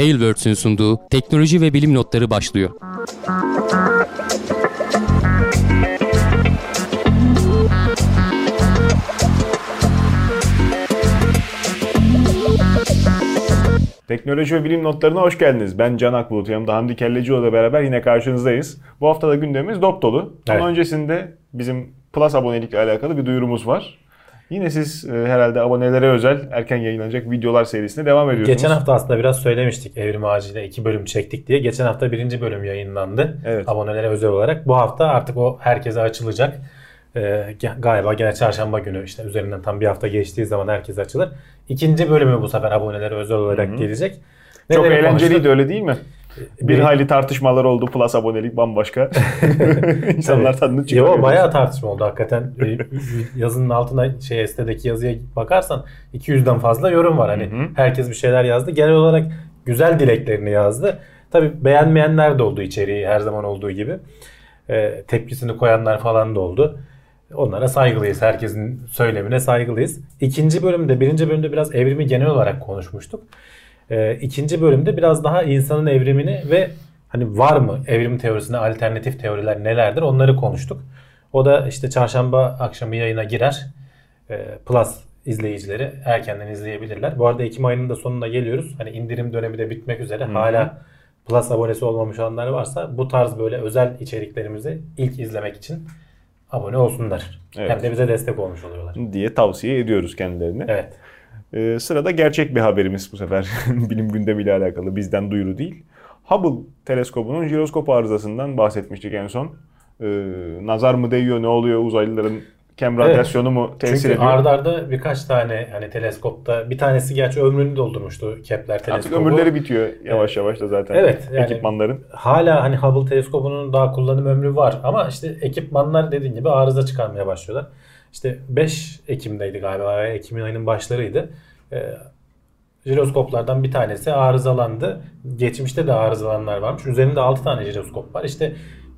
Tailwords'ün sunduğu teknoloji ve bilim notları başlıyor. Teknoloji ve bilim notlarına hoş geldiniz. Ben Can Akbulut, yanımda Hamdi Kellecioğlu ile beraber yine karşınızdayız. Bu hafta da gündemimiz dop dolu. Evet. Ama öncesinde bizim Plus abonelikle alakalı bir duyurumuz var. Yine siz e, herhalde abonelere özel erken yayınlanacak videolar serisine devam ediyorsunuz. Geçen hafta aslında biraz söylemiştik Evrim Ağacı'yla iki bölüm çektik diye. Geçen hafta birinci bölüm yayınlandı. Evet. Abonelere özel olarak. Bu hafta artık o herkese açılacak. Ge- galiba gene çarşamba günü işte üzerinden tam bir hafta geçtiği zaman herkese açılır. İkinci bölümü bu sefer abonelere özel olarak gelecek. Çok Neleri eğlenceliydi konuştuk? öyle değil mi? Bir hayli tartışmalar oldu. Plus abonelik bambaşka. İnsanlar tadını Yo çıkarıyor. bayağı tartışma oldu hakikaten. Ee, Yazının altına şey sitedeki yazıya bakarsan 200'den fazla yorum var. Hani herkes bir şeyler yazdı. Genel olarak güzel dileklerini yazdı. Tabi beğenmeyenler de oldu içeriği her zaman olduğu gibi. Ee, tepkisini koyanlar falan da oldu. Onlara saygılıyız. Herkesin söylemine saygılıyız. İkinci bölümde, birinci bölümde biraz evrimi genel olarak konuşmuştuk. Ee, ikinci bölümde biraz daha insanın evrimini ve hani var mı evrim teorisine alternatif teoriler nelerdir onları konuştuk. O da işte çarşamba akşamı yayına girer. Ee, Plus izleyicileri erkenden izleyebilirler. Bu arada Ekim ayının da sonuna geliyoruz. Hani indirim dönemi de bitmek üzere. Hala Plus abonesi olmamış olanlar varsa bu tarz böyle özel içeriklerimizi ilk izlemek için abone olsunlar. Evet. Hem de bize destek olmuş oluyorlar. diye tavsiye ediyoruz kendilerine. Evet. Ee, sırada gerçek bir haberimiz bu sefer. Bilim gündemiyle alakalı bizden duyuru değil. Hubble teleskobunun jiroskop arızasından bahsetmiştik en son. Ee, nazar mı değiyor ne oluyor uzaylıların kem radyasyonu mu tesir Çünkü ediyor? arda arda birkaç tane hani teleskopta bir tanesi gerçi ömrünü doldurmuştu Kepler teleskobu. Artık ömürleri bitiyor yavaş yavaş da zaten Evet, yani- ekipmanların. Hala hani Hubble teleskobunun daha kullanım ömrü var ama işte ekipmanlar dediğin gibi arıza çıkarmaya başlıyorlar. İşte 5 Ekim'deydi galiba Ekim'in ayının başlarıydı. Ee, jiroskoplardan bir tanesi arızalandı. Geçmişte de arızalananlar varmış. Üzerinde 6 tane jiroskop var. İşte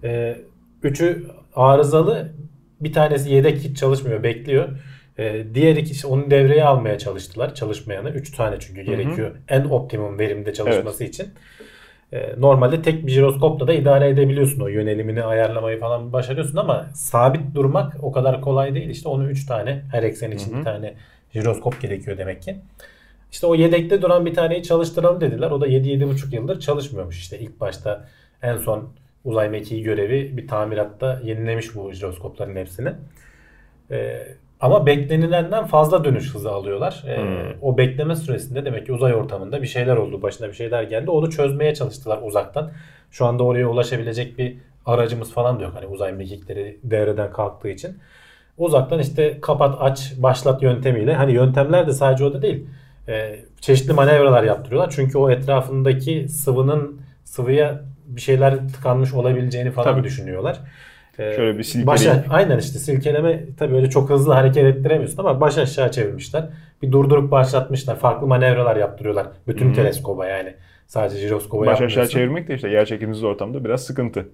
e, üçü arızalı bir tanesi yedek hiç çalışmıyor bekliyor. E, diğer ikisi onu devreye almaya çalıştılar. Çalışmayanı. 3 tane çünkü gerekiyor. En optimum verimde çalışması için. E, Normalde tek bir jiroskopla da idare edebiliyorsun o yönelimini ayarlamayı falan başarıyorsun ama sabit durmak o kadar kolay değil. İşte onu 3 tane her eksen için bir tane jiroskop gerekiyor demek ki. İşte o yedekte duran bir taneyi çalıştıralım dediler. O da 7-7,5 yıldır çalışmıyormuş. İşte ilk başta en son uzay mekiği görevi bir tamiratta yenilemiş bu jiroskopların hepsini. Ee, ama beklenilenden fazla dönüş hızı alıyorlar. Ee, O bekleme süresinde demek ki uzay ortamında bir şeyler oldu, başına bir şeyler geldi. Onu çözmeye çalıştılar uzaktan. Şu anda oraya ulaşabilecek bir aracımız falan da yok. Hani uzay mekikleri devreden kalktığı için. Uzaktan işte kapat aç başlat yöntemiyle hani yöntemler de sadece o da değil. Ee, çeşitli manevralar yaptırıyorlar. Çünkü o etrafındaki sıvının sıvıya bir şeyler tıkanmış olabileceğini falan Tabii. düşünüyorlar. Ee, Şöyle bir silkeleyip- Başa, aynen işte silkeleme tabii öyle çok hızlı hareket ettiremiyorsun ama baş aşağı çevirmişler. Bir durdurup başlatmışlar. Farklı manevralar yaptırıyorlar. Bütün teleskoba yani. Sadece jiroskoba Baş aşağı çevirmek de işte yer çekimsiz ortamda biraz sıkıntı.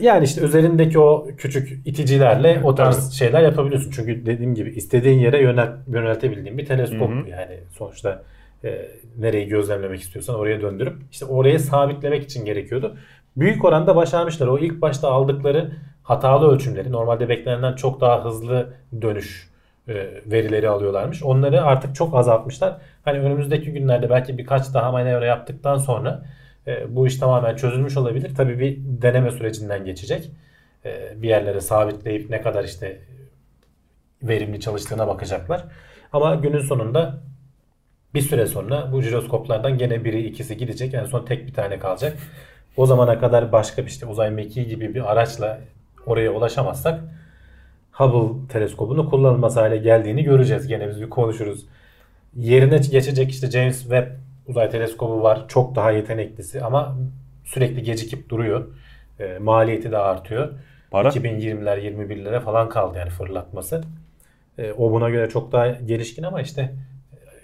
Yani işte üzerindeki o küçük iticilerle o tarz şeyler yapabiliyorsun. Çünkü dediğim gibi istediğin yere yönel, yöneltebildiğin bir teleskop bu yani sonuçta e, nereyi gözlemlemek istiyorsan oraya döndürüp işte oraya sabitlemek için gerekiyordu. Büyük oranda başarmışlar. O ilk başta aldıkları hatalı ölçümleri normalde beklenenden çok daha hızlı dönüş e, verileri alıyorlarmış. Onları artık çok azaltmışlar. Hani önümüzdeki günlerde belki birkaç daha manevra yaptıktan sonra e, bu iş tamamen çözülmüş olabilir. Tabii bir deneme sürecinden geçecek. E, bir yerlere sabitleyip ne kadar işte verimli çalıştığına bakacaklar. Ama günün sonunda bir süre sonra bu jiroskoplardan gene biri ikisi gidecek. En son tek bir tane kalacak. O zamana kadar başka bir işte uzay mekiği gibi bir araçla oraya ulaşamazsak Hubble teleskobunu kullanılmaz hale geldiğini göreceğiz. Gene biz bir konuşuruz. Yerine geçecek işte James Webb uzay teleskobu var. Çok daha yeteneklisi ama sürekli gecikip duruyor. E, maliyeti de artıyor. Para? 2020'ler 21'lere falan kaldı yani fırlatması. E, o buna göre çok daha gelişkin ama işte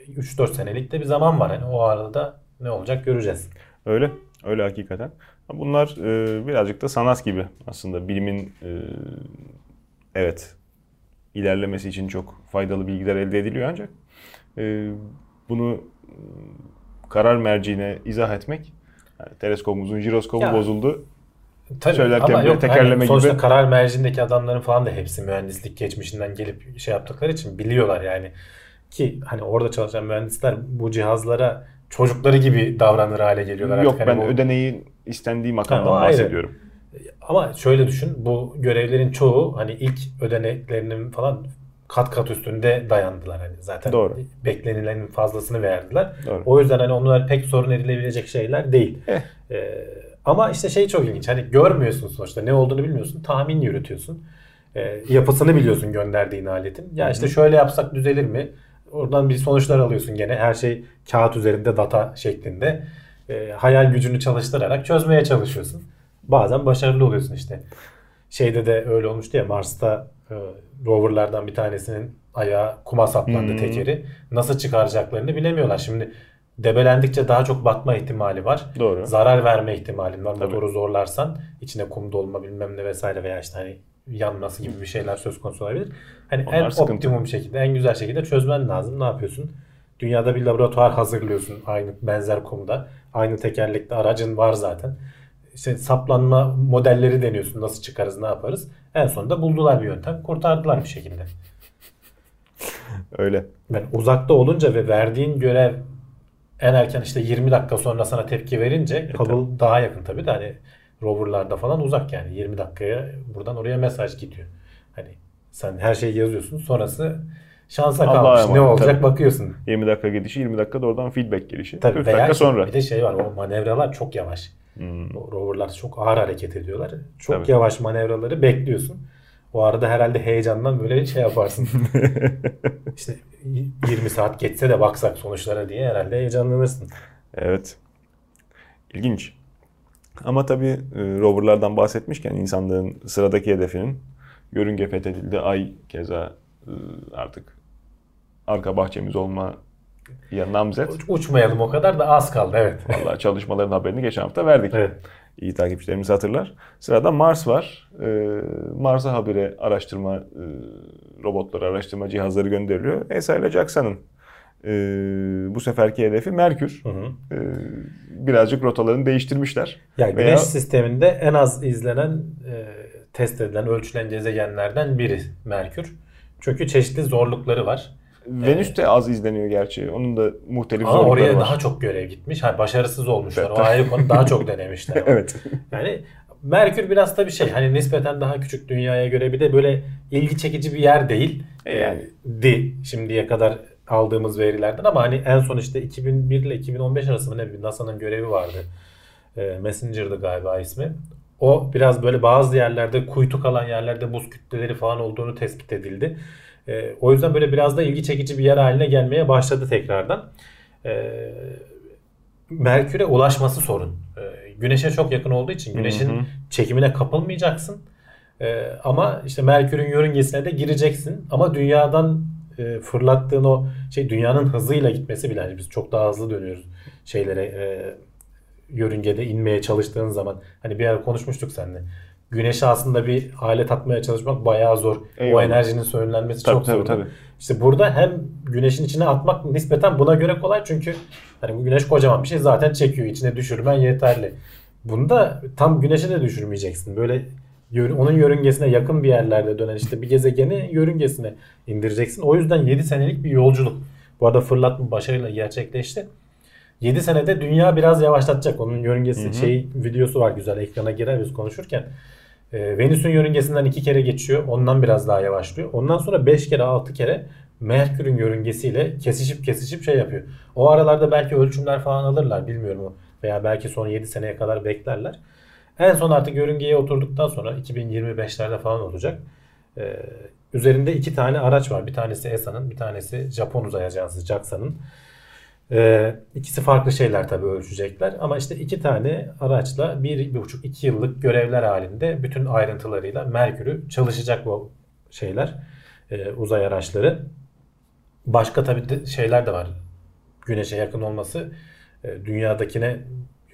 e, 3-4 senelik de bir zaman var. Yani o arada ne olacak göreceğiz. Öyle. Öyle hakikaten. Bunlar e, birazcık da sanat gibi aslında. Bilimin e, evet ilerlemesi için çok faydalı bilgiler elde ediliyor ancak e, bunu e, karar merciine izah etmek. Yani teleskopumuzun jiroskobu Ya, bozuldu. Tabii Söylerken ama yok, tekerleme hani sonuçta gibi. karar mercindeki adamların falan da hepsi mühendislik geçmişinden gelip şey yaptıkları için biliyorlar yani. Ki hani orada çalışan mühendisler bu cihazlara çocukları gibi davranır hale geliyorlar. Yok artık. Hani ben bu- ödeneğin istendiği Ha, makamdan o ayrı. Ama şöyle düşün bu görevlerin çoğu hani ilk ödeneklerinin falan kat kat üstünde dayandılar hani zaten Doğru. beklenilenin fazlasını verdiler. Doğru. O yüzden hani onlar pek sorun edilebilecek şeyler değil. Eh. Ee, ama işte şey çok ilginç. Hani görmüyorsun sonuçta ne olduğunu bilmiyorsun. Tahmin yürütüyorsun. Ee, yapısını biliyorsun gönderdiğin aletin. Ya işte şöyle yapsak düzelir mi? Oradan bir sonuçlar alıyorsun gene. Her şey kağıt üzerinde data şeklinde. Ee, hayal gücünü çalıştırarak çözmeye çalışıyorsun. Bazen başarılı oluyorsun işte. Şeyde de öyle olmuştu ya Mars'ta e, roverlardan bir tanesinin ayağı kuma saplandı Hmm. tekeri. Nasıl çıkaracaklarını bilemiyorlar. Şimdi debelendikçe daha çok batma ihtimali var. Doğru. Zarar verme ihtimalin var. Tabii. Motoru zorlarsan içine kum dolma bilmem ne vesaire veya işte hani yanması gibi bir şeyler söz konusu olabilir. Hani Onlar en sıkıntı. optimum şekilde, en güzel şekilde çözmen lazım. Ne yapıyorsun? Dünyada bir laboratuvar hazırlıyorsun aynı benzer kumda. Aynı tekerlekli aracın var zaten. İşte saplanma modelleri deniyorsun. Nasıl çıkarız, ne yaparız? En sonunda buldular bir yöntem. Kurtardılar bir şekilde. Öyle. Ben uzakta olunca ve verdiğin görev en erken işte 20 dakika sonra sana tepki verince Hubble daha yakın tabii de hani roverlarda falan uzak yani 20 dakikaya buradan oraya mesaj gidiyor. Hani sen her şeyi yazıyorsun sonrası şansa Allah'a kalmış. Ne emanet, olacak tabii. bakıyorsun. 20 dakika gidişi 20 dakika da oradan feedback gelişi. Tabii 40 veya dakika işte sonra. bir de şey var o manevralar çok yavaş. Hmm. Roverlar çok ağır hareket ediyorlar. Çok Tabii. yavaş manevraları bekliyorsun. O arada herhalde heyecandan böyle şey yaparsın. işte 20 saat geçse de baksak sonuçlara diye herhalde heyecanlanırsın. Evet. İlginç. Ama tabii e, roverlardan bahsetmişken insanlığın sıradaki hedefinin yörünge fethedildi. Ay keza e, artık arka bahçemiz olma ya namzet. Uç- Uçmayalım o kadar da az kaldı evet. Vallahi çalışmaların haberini geçen hafta verdik. evet. İyi takipçilerimiz hatırlar. Sırada Mars var. Ee, Mars'a habire araştırma e, robotları, araştırma cihazları gönderiliyor. ESA ile JAXA'nın e, bu seferki hedefi Merkür. Hı hı. E, birazcık rotalarını değiştirmişler. Yani Veya- Güneş sisteminde en az izlenen, e, test edilen, ölçülen gezegenlerden biri Merkür. Çünkü çeşitli zorlukları var. Venüs de az izleniyor gerçi. Onun da muhtelif Ama zorlukları oraya var. daha çok görev gitmiş. Hani başarısız olmuşlar. Evet. O ayrı konu. Daha çok denemişler. evet. Yani Merkür biraz da bir şey. Hani nispeten daha küçük dünyaya göre bir de böyle ilgi çekici bir yer değil. E yani. Di şimdiye kadar aldığımız verilerden ama hani en son işte 2001 ile 2015 arasında ne bir NASA'nın görevi vardı. Ee, Messenger'dı galiba ismi. O biraz böyle bazı yerlerde kuytu kalan yerlerde buz kütleleri falan olduğunu tespit edildi. Ee, o yüzden böyle biraz da ilgi çekici bir yer haline gelmeye başladı tekrardan. Ee, Merkür'e ulaşması sorun. Ee, Güneş'e çok yakın olduğu için Güneş'in Hı hı. çekimine kapılmayacaksın. Ee, ama işte Merkür'ün yörüngesine de gireceksin. Ama dünyadan e, fırlattığın o şey dünyanın hızıyla gitmesi bile hani biz çok daha hızlı dönüyoruz şeylere e, yörüngede inmeye çalıştığın zaman. Hani bir ara konuşmuştuk seninle. Güneşe aslında bir alet atmaya çalışmak bayağı zor. O Eyvallah. enerjinin sönümlenmesi Tabii, çok tabii, zor. tabii. İşte burada hem güneşin içine atmak nispeten buna göre kolay çünkü hani bu güneş kocaman bir şey zaten çekiyor. içine düşürmen yeterli. Bunda tam güneşe de düşürmeyeceksin. Böyle onun yörüngesine yakın bir yerlerde dönen işte bir gezegeni yörüngesine indireceksin. O yüzden 7 senelik bir yolculuk. Bu arada fırlatma başarıyla gerçekleşti. 7 senede dünya biraz yavaşlatacak. Onun yörüngesi Hı hı. şey videosu var güzel ekrana girer biz konuşurken. Ee, Venüs'ün yörüngesinden iki kere geçiyor. Ondan biraz daha yavaşlıyor. Ondan sonra 5 kere 6 kere Merkür'ün yörüngesiyle kesişip kesişip şey yapıyor. O aralarda belki ölçümler falan alırlar bilmiyorum o. Veya belki son 7 seneye kadar beklerler. En son artık yörüngeye oturduktan sonra 2025'lerde falan olacak. Ee, üzerinde iki tane araç var. Bir tanesi ESA'nın, bir tanesi Japon Uzay Ajansı JAXA'nın. Ee, ikisi farklı şeyler tabii ölçecekler. Ama işte iki tane araçla bir, bir buçuk, iki yıllık görevler halinde bütün ayrıntılarıyla Merkür'ü çalışacak bu şeyler, e, uzay araçları. Başka tabii de şeyler de var. Güneşe yakın olması e, dünyadakine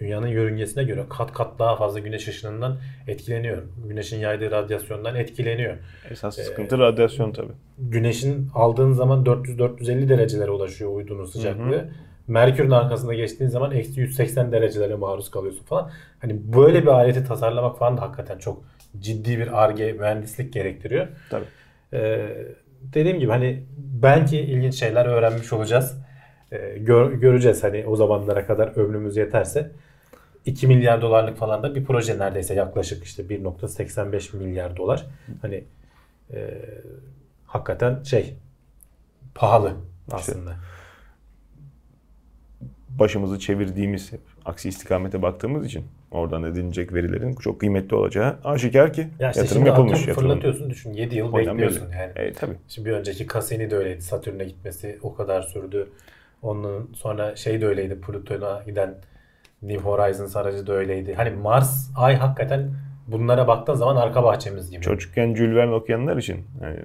dünyanın yörüngesine göre kat kat daha fazla güneş ışınından etkileniyor. Güneşin yaydığı radyasyondan etkileniyor. Esas Ee, sıkıntı radyasyon tabii. Güneşin aldığın zaman 400-450 derecelere ulaşıyor uydunun sıcaklığı. Merkür'ün arkasında geçtiğin zaman eksi 180 derecelere maruz kalıyorsun falan. Hani böyle bir aleti tasarlamak falan da hakikaten çok ciddi bir arge mühendislik gerektiriyor. Tabii. Ee, dediğim gibi hani belki ilginç şeyler öğrenmiş olacağız. Ee, gör- göreceğiz hani o zamanlara kadar ömrümüz yeterse. 2 milyar dolarlık falan da bir proje neredeyse yaklaşık işte 1.85 milyar dolar. Hani e, hakikaten şey pahalı aslında. Başımızı çevirdiğimiz hep aksi istikamete baktığımız için oradan edinilecek verilerin çok kıymetli olacağı aşikar ki Ya işte yatırım yapılmış. Yatırım. fırlatıyorsun düşün 7 yıl O yüzden bekliyorsun böyle. yani. E, tabii. Şimdi bir önceki Cassini de öyleydi. Satürn'e gitmesi o kadar sürdü. Onun sonra şey de öyleydi. Plüton'a giden New Horizons aracı da öyleydi. Hani Mars, Ay hakikaten bunlara baktığın zaman arka bahçemiz gibi. Çocukken Jules Verne okuyanlar için yani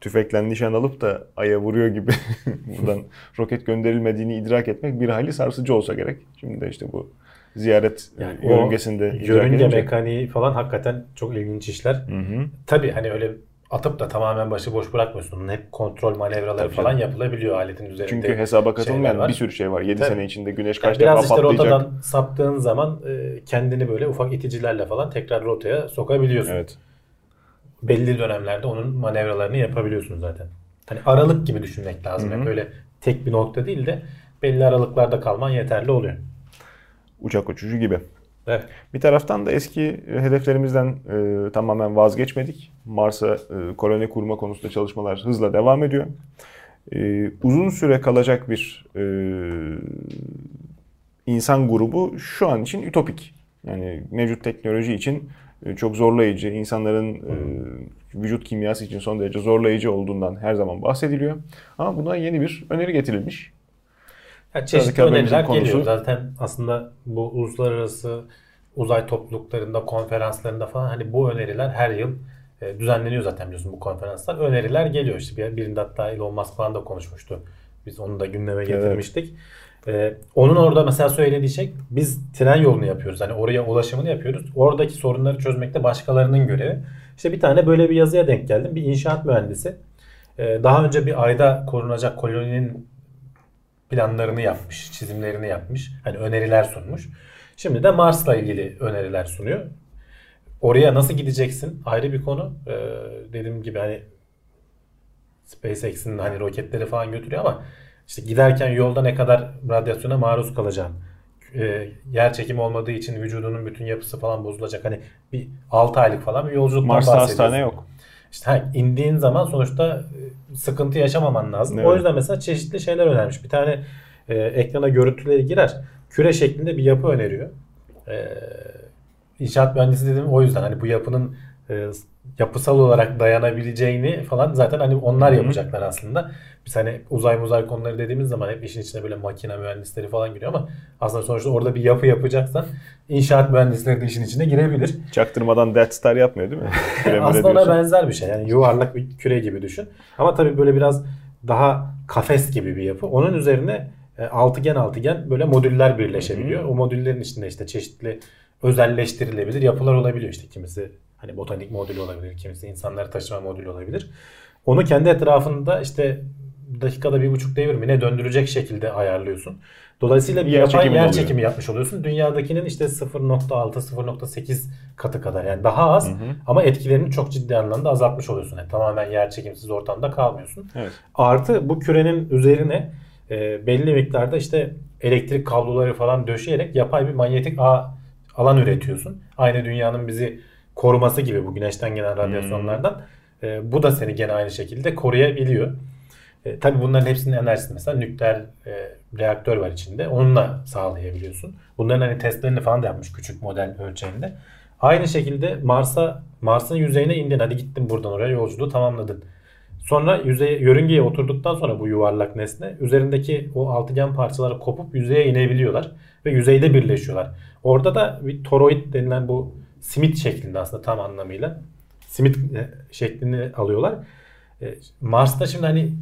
tüfekle nişan alıp da aya vuruyor gibi buradan roket gönderilmediğini idrak etmek bir hayli sarsıcı olsa gerek. Şimdi de işte bu ziyaret Yani yörüngesinde Yörünge edince- mekaniği falan hakikaten çok ilginç işler. Hı hı. Tabii hani öyle atıp da tamamen başıboş bırakmıyorsun. Onun hep kontrol manevraları Tabii falan canım. yapılabiliyor aletin üzerinde. Çünkü hesaba katılmayan bir sürü şey var. 7 Tabii. sene içinde güneş Yani kaç biraz defa işte patlayacak. rotadan saptığın zaman e, kendini böyle ufak iticilerle falan tekrar rotaya sokabiliyorsun. Evet. belli dönemlerde onun manevralarını yapabiliyorsun zaten. Hani aralık gibi düşünmek lazım. Hı hı. Yani böyle tek bir nokta değil de belli aralıklarda kalman yeterli oluyor. Uçak uçuşu gibi. Evet. Bir taraftan da eski hedeflerimizden e, tamamen vazgeçmedik. Mars'a e, koloni kurma konusunda çalışmalar hızla devam ediyor. E, uzun süre kalacak bir e, insan grubu şu an için ütopik. Yani mevcut teknoloji için e, çok zorlayıcı, insanların e, vücut kimyası için son derece zorlayıcı olduğundan her zaman bahsediliyor. Ama buna yeni bir öneri getirilmiş. Çeşitli öneriler konusu- geliyor. Zaten aslında bu uluslararası uzay topluluklarında, konferanslarında falan hani bu öneriler her yıl e, düzenleniyor zaten biliyorsun bu konferanslar. Öneriler geliyor. İşte bir, birinde hatta Elon Musk falan da konuşmuştu. Biz onu da gündeme getirmiştik. E, onun orada mesela söylediği şey biz tren yolunu yapıyoruz. Hani oraya ulaşımını yapıyoruz. Oradaki sorunları çözmek de başkalarının görevi. İşte bir tane böyle bir yazıya denk geldim. Bir inşaat mühendisi. e, daha önce bir ayda korunacak koloninin planlarını yapmış, çizimlerini yapmış. Hani öneriler sunmuş. Şimdi de Mars'la ilgili öneriler sunuyor. Oraya nasıl gideceksin? Ayrı bir konu. Ee, dediğim gibi hani SpaceX'in hani roketleri falan götürüyor ama işte giderken yolda ne kadar radyasyona maruz kalacağım. Ee, yer çekimi olmadığı için vücudunun bütün yapısı falan bozulacak. Hani bir 6 aylık falan bir yolculuktan Mars'ta bahsediyorsun. hastane yok. İşte ha, indiğin zaman sonuçta e, sıkıntı yaşamaman lazım. Evet. O yüzden mesela çeşitli şeyler önermiş. Bir tane e, ekrana görüntüleri girer. Küre şeklinde bir yapı öneriyor. E, inşaat mühendisi dedim o yüzden hani bu yapının e, yapısal olarak dayanabileceğini falan zaten hani onlar Hı hı. yapacaklar aslında. Biz hani uzay muzay konuları dediğimiz zaman hep işin içine böyle makine mühendisleri falan giriyor ama aslında sonuçta orada bir yapı yapacaksan inşaat mühendisleri de işin içine girebilir. Çaktırmadan Death Star yapmıyor değil mi? Aslında ona benzer bir şey. Yani yuvarlak bir küre gibi düşün. Ama tabii böyle biraz daha kafes gibi bir yapı. Onun üzerine e, altıgen altıgen böyle modüller birleşebiliyor. O modüllerin içinde işte çeşitli özelleştirilebilir yapılar olabiliyor. İşte kimisi hani botanik modülü olabilir, kimisi insanları taşıma modülü olabilir. Onu kendi etrafında işte dakikada bir buçuk devir mi ne döndürecek şekilde ayarlıyorsun. Dolayısıyla bir Yer yapay çekimi yer oluyor. çekimi yapmış oluyorsun. Dünyadakinin işte 0.6-0.8 katı kadar yani daha az ama etkilerini çok ciddi anlamda azaltmış oluyorsun. Yani tamamen yer çekimsiz ortamda kalmıyorsun. Evet. Artı bu kürenin üzerine e, belli miktarda işte elektrik kabloları falan döşeyerek yapay bir manyetik ağ, alan üretiyorsun. Aynı dünyanın bizi koruması gibi bu güneşten gelen radyasyonlardan. E, bu da seni gene aynı şekilde koruyabiliyor. E, tabii bunların hepsinin enerjisi mesela nükleer e, reaktör var içinde. Onunla sağlayabiliyorsun. Bunların hani testlerini falan da yapmış küçük model ölçeğinde. Aynı şekilde Mars'a Mars'ın yüzeyine indin. Hadi gittin buradan oraya yolculuğu tamamladın. Sonra yüzeye, yörüngeye oturduktan sonra bu yuvarlak nesne üzerindeki o altıgen parçaları kopup yüzeye inebiliyorlar ve yüzeyde birleşiyorlar. Orada da bir toroid denilen bu simit şeklinde aslında tam anlamıyla simit e, şeklini alıyorlar. E, Mars'ta şimdi hani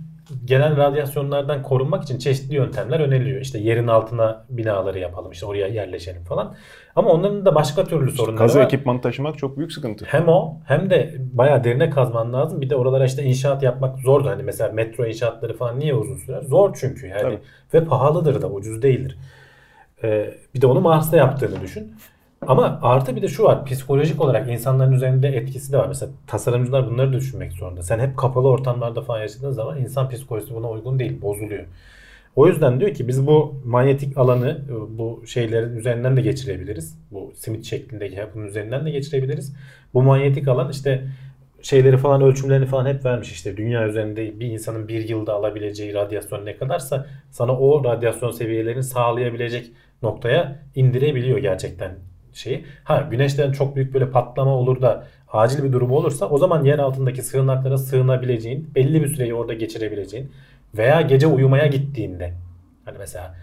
gelen radyasyonlardan korunmak için çeşitli yöntemler öneriliyor. İşte yerin altına binaları yapalım, işte oraya yerleşelim falan. Ama onların da başka türlü sorunları Kazı var. ekipmanı taşımak çok büyük sıkıntı. Hem o hem de bayağı derine kazman lazım. Bir de oralara işte inşaat yapmak zordu. Hani mesela metro inşaatları falan niye uzun sürer? Zor çünkü yani. Tabii. Ve pahalıdır da ucuz değildir. Ee, bir de onu Mars'ta yaptığını düşün. Ama artı bir de şu var. Psikolojik olarak insanların üzerinde etkisi de var. Mesela tasarımcılar bunları düşünmek zorunda. Sen hep kapalı ortamlarda falan yaşadığın zaman insan psikolojisi buna uygun değil. Bozuluyor. O yüzden diyor ki biz bu manyetik alanı bu şeylerin üzerinden de geçirebiliriz. Bu simit şeklindeki yapının üzerinden de geçirebiliriz. Bu manyetik alan işte şeyleri falan ölçümlerini falan hep vermiş işte dünya üzerinde bir insanın bir yılda alabileceği radyasyon ne kadarsa sana o radyasyon seviyelerini sağlayabilecek noktaya indirebiliyor gerçekten şeyi. Ha güneşten çok büyük böyle patlama olur da acil bir durum olursa o zaman yer altındaki sığınaklara sığınabileceğin, belli bir süreyi orada geçirebileceğin veya gece uyumaya gittiğinde hani mesela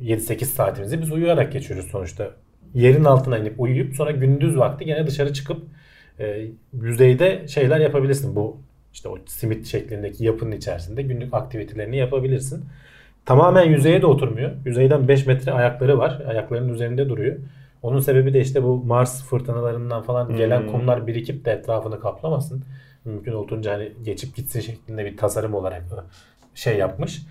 7-8 saatimizi biz uyuyarak geçiyoruz sonuçta. Yerin altına inip uyuyup sonra gündüz vakti gene dışarı çıkıp e, yüzeyde şeyler yapabilirsin. Bu işte o simit şeklindeki yapının içerisinde günlük aktivitelerini yapabilirsin. Tamamen yüzeye de oturmuyor. Yüzeyden 5 metre ayakları var. Ayaklarının üzerinde duruyor. Onun sebebi de işte bu Mars fırtınalarından falan gelen Hmm. kumlar birikip de etrafını kaplamasın. Mümkün olduğunca hani geçip gitsin şeklinde bir tasarım olarak şey yapmış.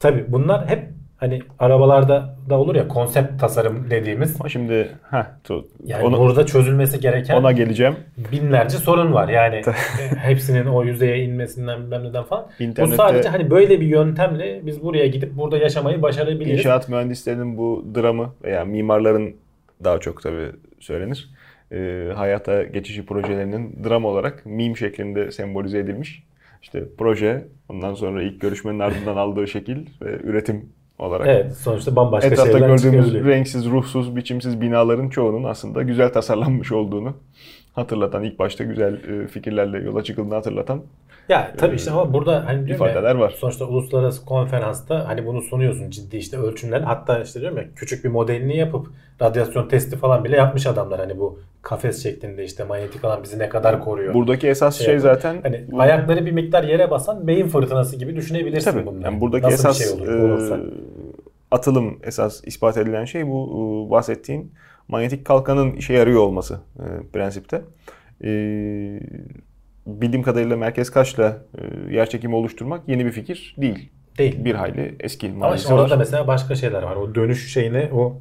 Tabi bunlar hep hani arabalarda da olur ya konsept tasarım dediğimiz. Ama şimdi heh, tu- Yani onu, burada çözülmesi gereken ona geleceğim. binlerce sorun var. Yani hepsinin o yüzeye inmesinden bilmem neden falan. Bu İnternette- sadece hani böyle bir yöntemle biz buraya gidip burada yaşamayı başarabiliriz. İnşaat mühendislerinin bu dramı veya mimarların daha çok tabii söylenir. e, hayata geçişi projelerinin dram olarak meme şeklinde sembolize edilmiş. İşte proje, ondan sonra ilk görüşmenin ardından aldığı şekil ve üretim olarak. Evet sonuçta bambaşka Etrafta şeyler gördüğümüz renksiz, ruhsuz, biçimsiz binaların çoğunun aslında güzel tasarlanmış olduğunu hatırlatan, ilk başta güzel e, fikirlerle yola çıkıldığını hatırlatan Ya tabii işte ama burada hani ifadeler ya, var. Sonuçta uluslararası konferansta hani bunu sunuyorsun ciddi işte ölçümler. Hatta işte diyorum ya küçük bir modelini yapıp radyasyon testi falan bile yapmış adamlar. Hani bu kafes şeklinde işte manyetik alan bizi ne kadar koruyor. buradaki esas Şey şey, zaten Hani bu- ayakları bir miktar yere basan beyin fırtınası gibi düşünebilirsin Tabii. bunları. Yani buradaki Nasıl esas bir şey olur, e, atılım esas ispat edilen şey bu e, bahsettiğin manyetik kalkanın işe yarıyor olması e, prensipte. E, bildiğim kadarıyla merkez kaçla e, yer çekimi oluşturmak yeni bir fikir değil. Değil. Bir hayli eski Ama işte orada var. da mesela başka şeyler var. O dönüş şeyine o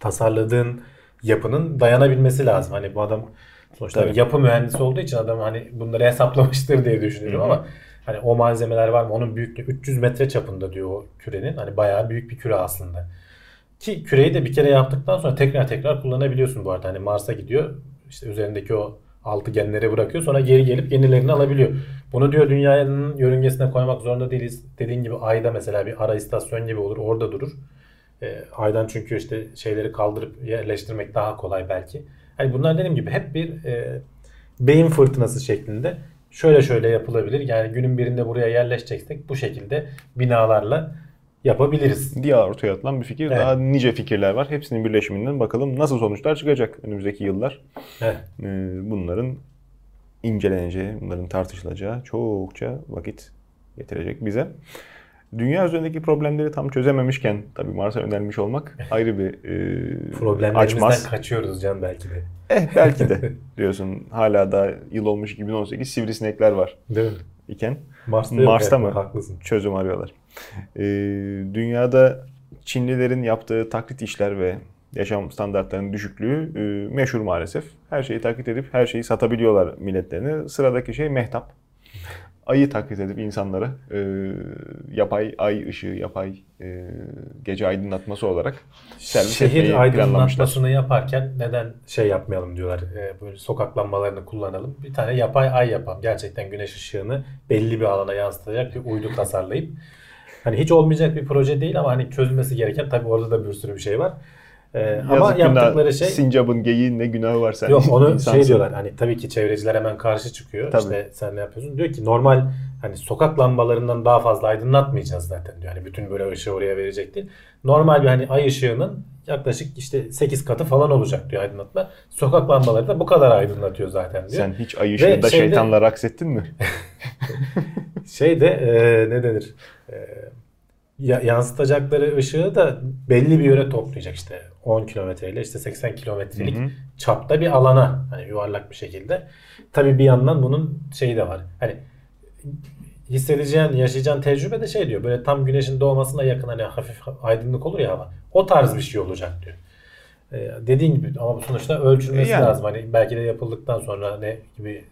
tasarladığın yapının dayanabilmesi lazım. Hani bu adam sonuçta Tabii. yapı mühendisi olduğu için adam hani bunları hesaplamıştır diye düşünüyorum ama hani o malzemeler var mı? Onun büyüklüğü 300 metre çapında diyor o kürenin. Hani bayağı büyük bir küre aslında. Ki küreyi de bir kere yaptıktan sonra tekrar tekrar kullanabiliyorsun bu arada. Hani Mars'a gidiyor. işte üzerindeki o altıgenleri bırakıyor. Sonra geri gelip yenilerini alabiliyor. Bunu diyor dünyanın yörüngesine koymak zorunda değiliz. Dediğin gibi ayda mesela bir ara istasyon gibi olur. Orada durur. E, aydan çünkü işte şeyleri kaldırıp yerleştirmek daha kolay belki. Hani bunlar dediğim gibi hep bir e, beyin fırtınası şeklinde şöyle şöyle yapılabilir. Yani günün birinde buraya yerleşeceksek bu şekilde binalarla yapabiliriz. diye ortaya atılan bir fikir. Evet. Daha nice fikirler var. Hepsinin birleşiminden bakalım nasıl sonuçlar çıkacak önümüzdeki yıllar. Evet. E, bunların inceleneceği, bunların tartışılacağı çokça vakit getirecek bize. Dünya üzerindeki problemleri tam çözememişken tabii Mars'a önermiş olmak ayrı bir e, Problemlerimizden açmaz. kaçıyoruz Can belki de. Eh belki de diyorsun hala da yıl olmuş 2018 sivrisinekler var Değil mi? İken Mars'ta, Mars'ta mı? Haklısın. çözüm arıyorlar. E, dünyada Çinlilerin yaptığı taklit işler ve yaşam standartlarının düşüklüğü e, meşhur maalesef. Her şeyi taklit edip her şeyi satabiliyorlar milletlerine. Sıradaki şey mehtap. Ayı taklit edip insanları e, yapay ay ışığı, yapay e, gece aydınlatması olarak servis etmeyi Şehir aydınlatmasını yaparken neden şey yapmayalım diyorlar. e, böyle sokak lambalarını kullanalım. Bir tane yapay ay yapalım. Gerçekten güneş ışığını belli bir alana yansıtacak bir uydu tasarlayıp. Hani hiç olmayacak bir proje değil ama hani çözülmesi gereken tabii orada da bir sürü bir şey var. E, ama günah, yaptıkları şey Sincap'ın geyiğin ne günahı var sen Yok onu insansın. şey diyorlar hani tabii ki çevreciler hemen karşı çıkıyor. Tabii. İşte sen ne yapıyorsun? Diyor ki normal hani sokak lambalarından daha fazla aydınlatmayacağız zaten diyor. Hani bütün böyle ışığı oraya verecek değil. Normal bir hani ay ışığının yaklaşık işte 8 katı falan olacak diyor aydınlatma. Sokak lambaları da bu kadar aydınlatıyor zaten diyor. Sen hiç ay ışığında şeyde- şeytanla raks ettin mi? Şey de e, ne denir? E, ya- yansıtacakları ışığı da belli bir yöre toplayacak işte 10 kilometreyle işte 80 kilometrelik Hı hı. çapta bir alana hani yuvarlak bir şekilde. Tabii bir yandan bunun şeyi de var. Hani hissedeceğin, yaşayacağın tecrübe de şey diyor. Böyle tam güneşin doğmasına yakın hani hafif aydınlık olur ya hava. O tarz bir şey olacak diyor. Ee, dediğin gibi ama bu sonuçta ölçülmesi E yani. lazım. Hani belki de yapıldıktan sonra ne gibi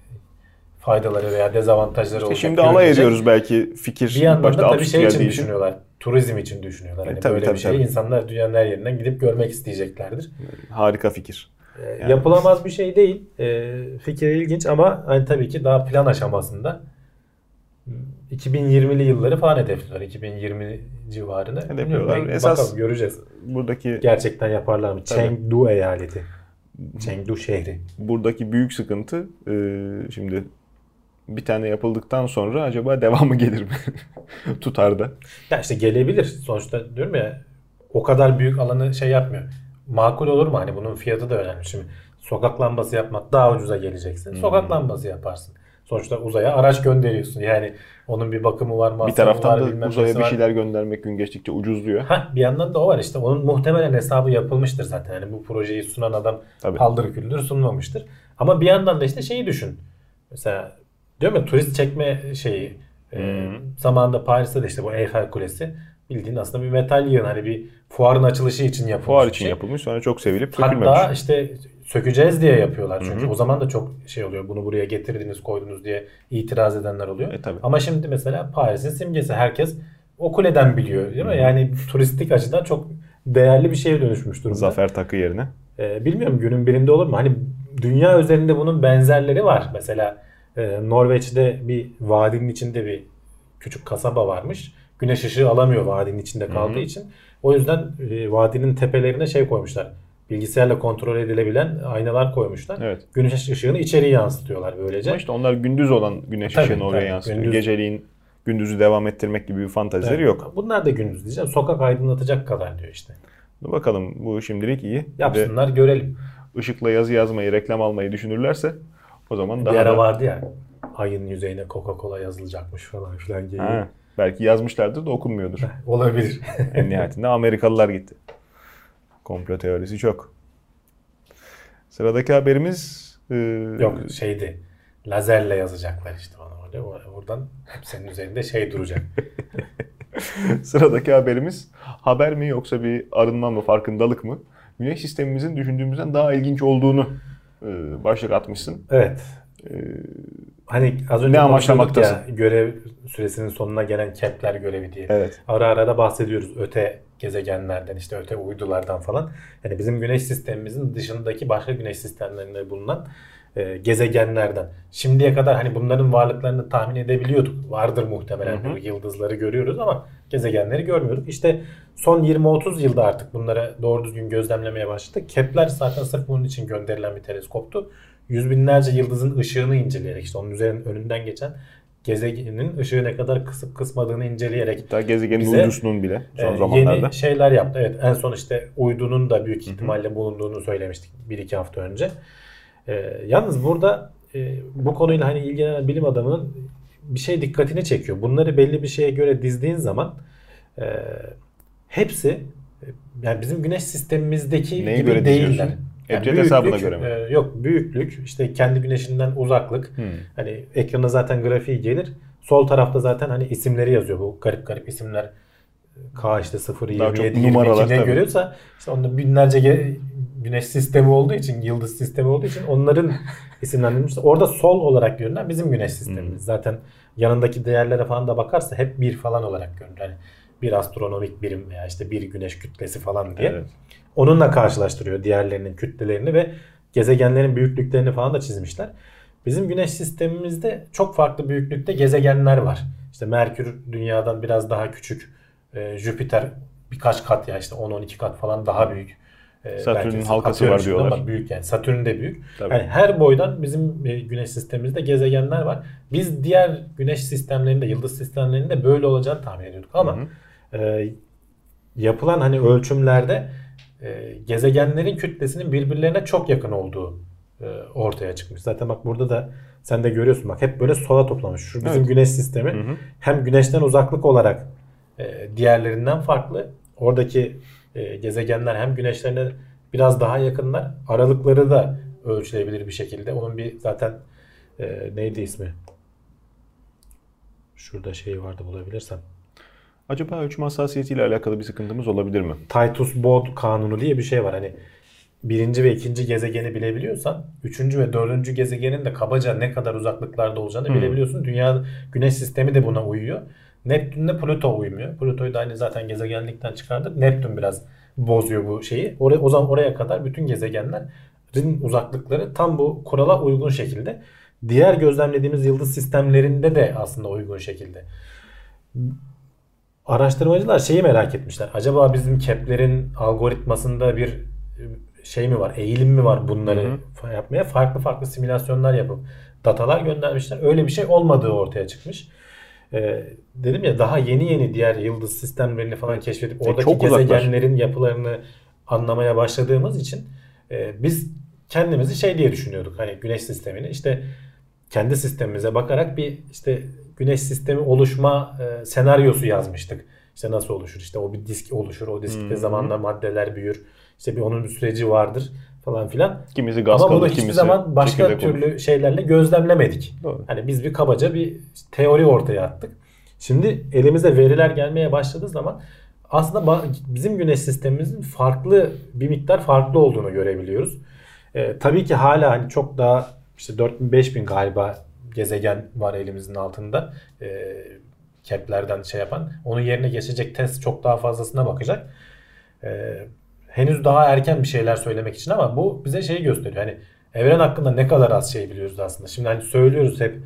faydaları veya dezavantajları İşte olacak. şimdi alay ediyoruz belki fikir. Bir yandan başta da tabii şey için düşünüyorlar. Turizm için düşünüyorlar. Hani E, tabii, böyle tabii, bir şeyi tabii. insanlar dünyanın her yerinden gidip görmek isteyeceklerdir. Harika fikir. Ee, Yani. Yapılamaz bir şey değil. Ee, fikir ilginç ama hani tabii ki daha plan aşamasında. 2020'li yılları falan hedefliyorlar. 2020 civarını. Hedefliyorlar. Bilmiyorum, Esas- Bakalım göreceğiz. Buradaki Gerçekten yaparlar mı? Tabii. Chengdu eyaleti. Chengdu şehri. buradaki büyük sıkıntı e, şimdi bir tane yapıldıktan sonra acaba devamı gelir mi? Tutar da. Ya işte gelebilir. Sonuçta diyorum ya o kadar büyük alanı şey yapmıyor. Makul olur mu? Hani bunun fiyatı da önemli. Şimdi sokak lambası yapmak daha ucuza geleceksin. Hmm. Sokak lambası yaparsın. Sonuçta uzaya araç gönderiyorsun. Yani onun bir bakımı var, masrafı Bir taraftan var, da uzaya bir var. şeyler göndermek gün geçtikçe ucuzluyor. Hah, bir yandan da o var işte. Onun muhtemelen hesabı yapılmıştır zaten. Yani bu projeyi sunan adam Tabii. paldır küldür sunmamıştır. Ama bir yandan da işte şeyi düşün. Mesela diyorum ya turist çekme şeyi. E, zamanında Paris'te de işte bu Eiffel Kulesi bildiğin aslında bir metal yığın. Hani bir fuarın açılışı için yapılmış Fuar için şey. yapılmış sonra çok sevilip sökülmemiş. Hatta işte sökeceğiz diye yapıyorlar. Çünkü Hı hı. o zaman da çok şey oluyor. Bunu buraya getirdiniz koydunuz diye itiraz edenler oluyor. E, tabii. Ama şimdi mesela Paris'in simgesi herkes o kuleden biliyor değil mi? Hı hı. Yani turistik açıdan çok değerli bir şeye dönüşmüş durumda. Zafer takı yerine. Ee, bilmiyorum günün birinde olur mu? Hani dünya üzerinde bunun benzerleri var. Mesela e, Norveç'te bir vadinin içinde bir küçük kasaba varmış. Güneş ışığı alamıyor vadinin içinde kaldığı Hı hı. için. O yüzden e, vadinin tepelerine şey koymuşlar. Bilgisayarla kontrol edilebilen aynalar koymuşlar. Evet. Güneş ışığını içeri yansıtıyorlar böylece. Ama işte onlar gündüz olan güneş Tabii, ışığını oraya tabii. yansıtıyor. Gündüz- Geceliğin gündüzü devam ettirmek gibi bir fantazileri Evet. yok. Bunlar da gündüz diyeceğim. Sokak aydınlatacak kadar diyor işte. Dur bakalım bu şimdilik iyi. Yapsınlar görelim. ışıkla yazı yazmayı, reklam almayı düşünürlerse o zaman Bir daha ara da- vardı ya ayın yüzeyine Coca-Cola yazılacakmış falan filan gibi. Ha, belki yazmışlardır da okunmuyordur. Olabilir. en nihayetinde Amerikalılar gitti. Komplo teorisi çok. Sıradaki haberimiz e, Yok şeydi. Lazerle yazacaklar işte onu öyle. O- Oradan hepsinin üzerinde şey duracak. Sıradaki haberimiz haber mi yoksa bir arınma mı, farkındalık mı? Güneş sistemimizin düşündüğümüzden daha ilginç olduğunu başlık atmışsın. Evet. E, Hani az önce Ne amaçlamaktasın? ya görev süresinin sonuna gelen Kepler görevi diye. evet. Ara ara da bahsediyoruz öte gezegenlerden işte öte uydulardan falan. Yani bizim güneş sistemimizin dışındaki başka güneş sistemlerinde bulunan e, gezegenlerden. Şimdiye kadar hani bunların varlıklarını tahmin edebiliyorduk. Vardır muhtemelen Hı yıldızları görüyoruz ama gezegenleri görmüyorduk. İşte son 20-30 yılda artık bunlara doğru düzgün gözlemlemeye başladık. Kepler zaten sırf bunun için gönderilen bir teleskoptu. Yüz binlerce yıldızın ışığını inceleyerek işte onun üzerinin önünden geçen gezegenin ışığı ne kadar kısıp kısmadığını inceleyerek Hatta gezegenin Bize, uydusunun bile son ee, zamanlarda. Yeni şeyler yaptı. Evet en son işte uydunun da büyük ihtimalle bulunduğunu söylemiştik bir iki hafta önce. Ee, yalnız burada e, bu konuyla hani ilgilenen bilim adamının bir şey dikkatini çekiyor. Bunları belli bir şeye göre dizdiğin zaman e, hepsi e, yani bizim güneş sistemimizdeki Neye gibi göre değiller. diziyorsun? Ebced hesabına göre mi? e, yok büyüklük işte kendi güneşinden uzaklık Hmm. Hani ekrana zaten grafiği gelir. Sol tarafta zaten hani isimleri yazıyor. Bu garip garip isimler. K işte 0, Daha 27, çok numaralar 22 ne tabii. görüyorsa işte onda binlerce ge- güneş sistemi olduğu için, yıldız sistemi olduğu için onların isimlendirilmiş. Orada sol olarak görünen bizim güneş sistemimiz. Hmm. Zaten yanındaki değerlere falan da bakarsa hep bir falan olarak görünür. Hani bir astronomik birim veya işte bir güneş kütlesi falan diye. Evet. Onunla karşılaştırıyor diğerlerinin kütlelerini ve gezegenlerin büyüklüklerini falan da çizmişler. Bizim güneş sistemimizde çok farklı büyüklükte gezegenler var. İşte Merkür dünyadan biraz daha küçük. Ee, Jüpiter birkaç kat ya işte 10-12 kat falan daha büyük. Ee, Satürn'ün halkası var diyorlar. Ama büyük yani Satürn de büyük. Tabii. Yani her boydan bizim e, güneş sistemimizde gezegenler var. Biz diğer güneş sistemlerinde, yıldız sistemlerinde böyle olacağını tahmin ediyorduk. Ama Hı hı. e, yapılan hani ölçümlerde e, gezegenlerin kütlesinin birbirlerine çok yakın olduğu e, ortaya çıkmış. Zaten bak burada da sen de görüyorsun bak hep böyle sola toplamış. Şu bizim Evet. güneş sistemi hem güneşten uzaklık olarak e, diğerlerinden farklı. Oradaki e, gezegenler hem güneşlerine biraz daha yakınlar. Aralıkları da ölçülebilir bir şekilde. Onun bir zaten e, neydi ismi? Şurada şey vardı bulabilirsem. Acaba ölçüm hassasiyetiyle alakalı bir sıkıntımız olabilir mi? Titus-Bode kanunu diye bir şey var. Hani birinci ve ikinci gezegeni bilebiliyorsan üçüncü ve dördüncü gezegenin de kabaca ne kadar uzaklıklarda olacağını bilebiliyorsun. Dünya güneş sistemi de buna uyuyor. Neptün'le Plüto uymuyor. Plüto'yu da hani zaten gezegenlikten çıkardık. Neptün biraz bozuyor bu şeyi. Oraya, o zaman oraya kadar bütün gezegenlerin uzaklıkları tam bu kurala uygun şekilde. Diğer gözlemlediğimiz yıldız sistemlerinde de aslında uygun şekilde araştırmacılar şeyi merak etmişler. Acaba bizim Kepler'in algoritmasında bir şey mi var, eğilim mi var bunları fa- yapmaya? Farklı farklı simülasyonlar yapıp datalar göndermişler. Öyle bir şey olmadığı ortaya çıkmış. Ee, dedim ya daha yeni yeni diğer yıldız sistemlerini falan keşfedip oradaki çok uzaklar. gezegenlerin yapılarını anlamaya başladığımız için e, biz kendimizi şey diye düşünüyorduk. Hani güneş sistemini işte kendi sistemimize bakarak bir işte güneş sistemi oluşma e, senaryosu yazmıştık. İşte nasıl oluşur? İşte o bir disk oluşur. O diskte zamanla maddeler büyür. İşte bir onun bir süreci vardır falan filan. Kimisi gaz Ama bunu kalır, hiçbir kimisi zaman başka çekirdek olur. türlü şeylerle gözlemlemedik. Doğru. Hani biz bir kabaca bir teori ortaya attık. Şimdi elimize veriler gelmeye başladığı zaman aslında bizim güneş sistemimizin farklı bir miktar farklı olduğunu görebiliyoruz. Ee, tabii ki hala hani çok daha işte 4000 5000 galiba gezegen var elimizin altında. Ee, Kepler'den şey yapan. Onun yerine geçecek test çok daha fazlasına bakacak. Ee, henüz daha erken bir şeyler söylemek için ama bu bize şeyi gösteriyor. Hani evren hakkında ne kadar az şey biliyoruz aslında. Şimdi hani söylüyoruz hep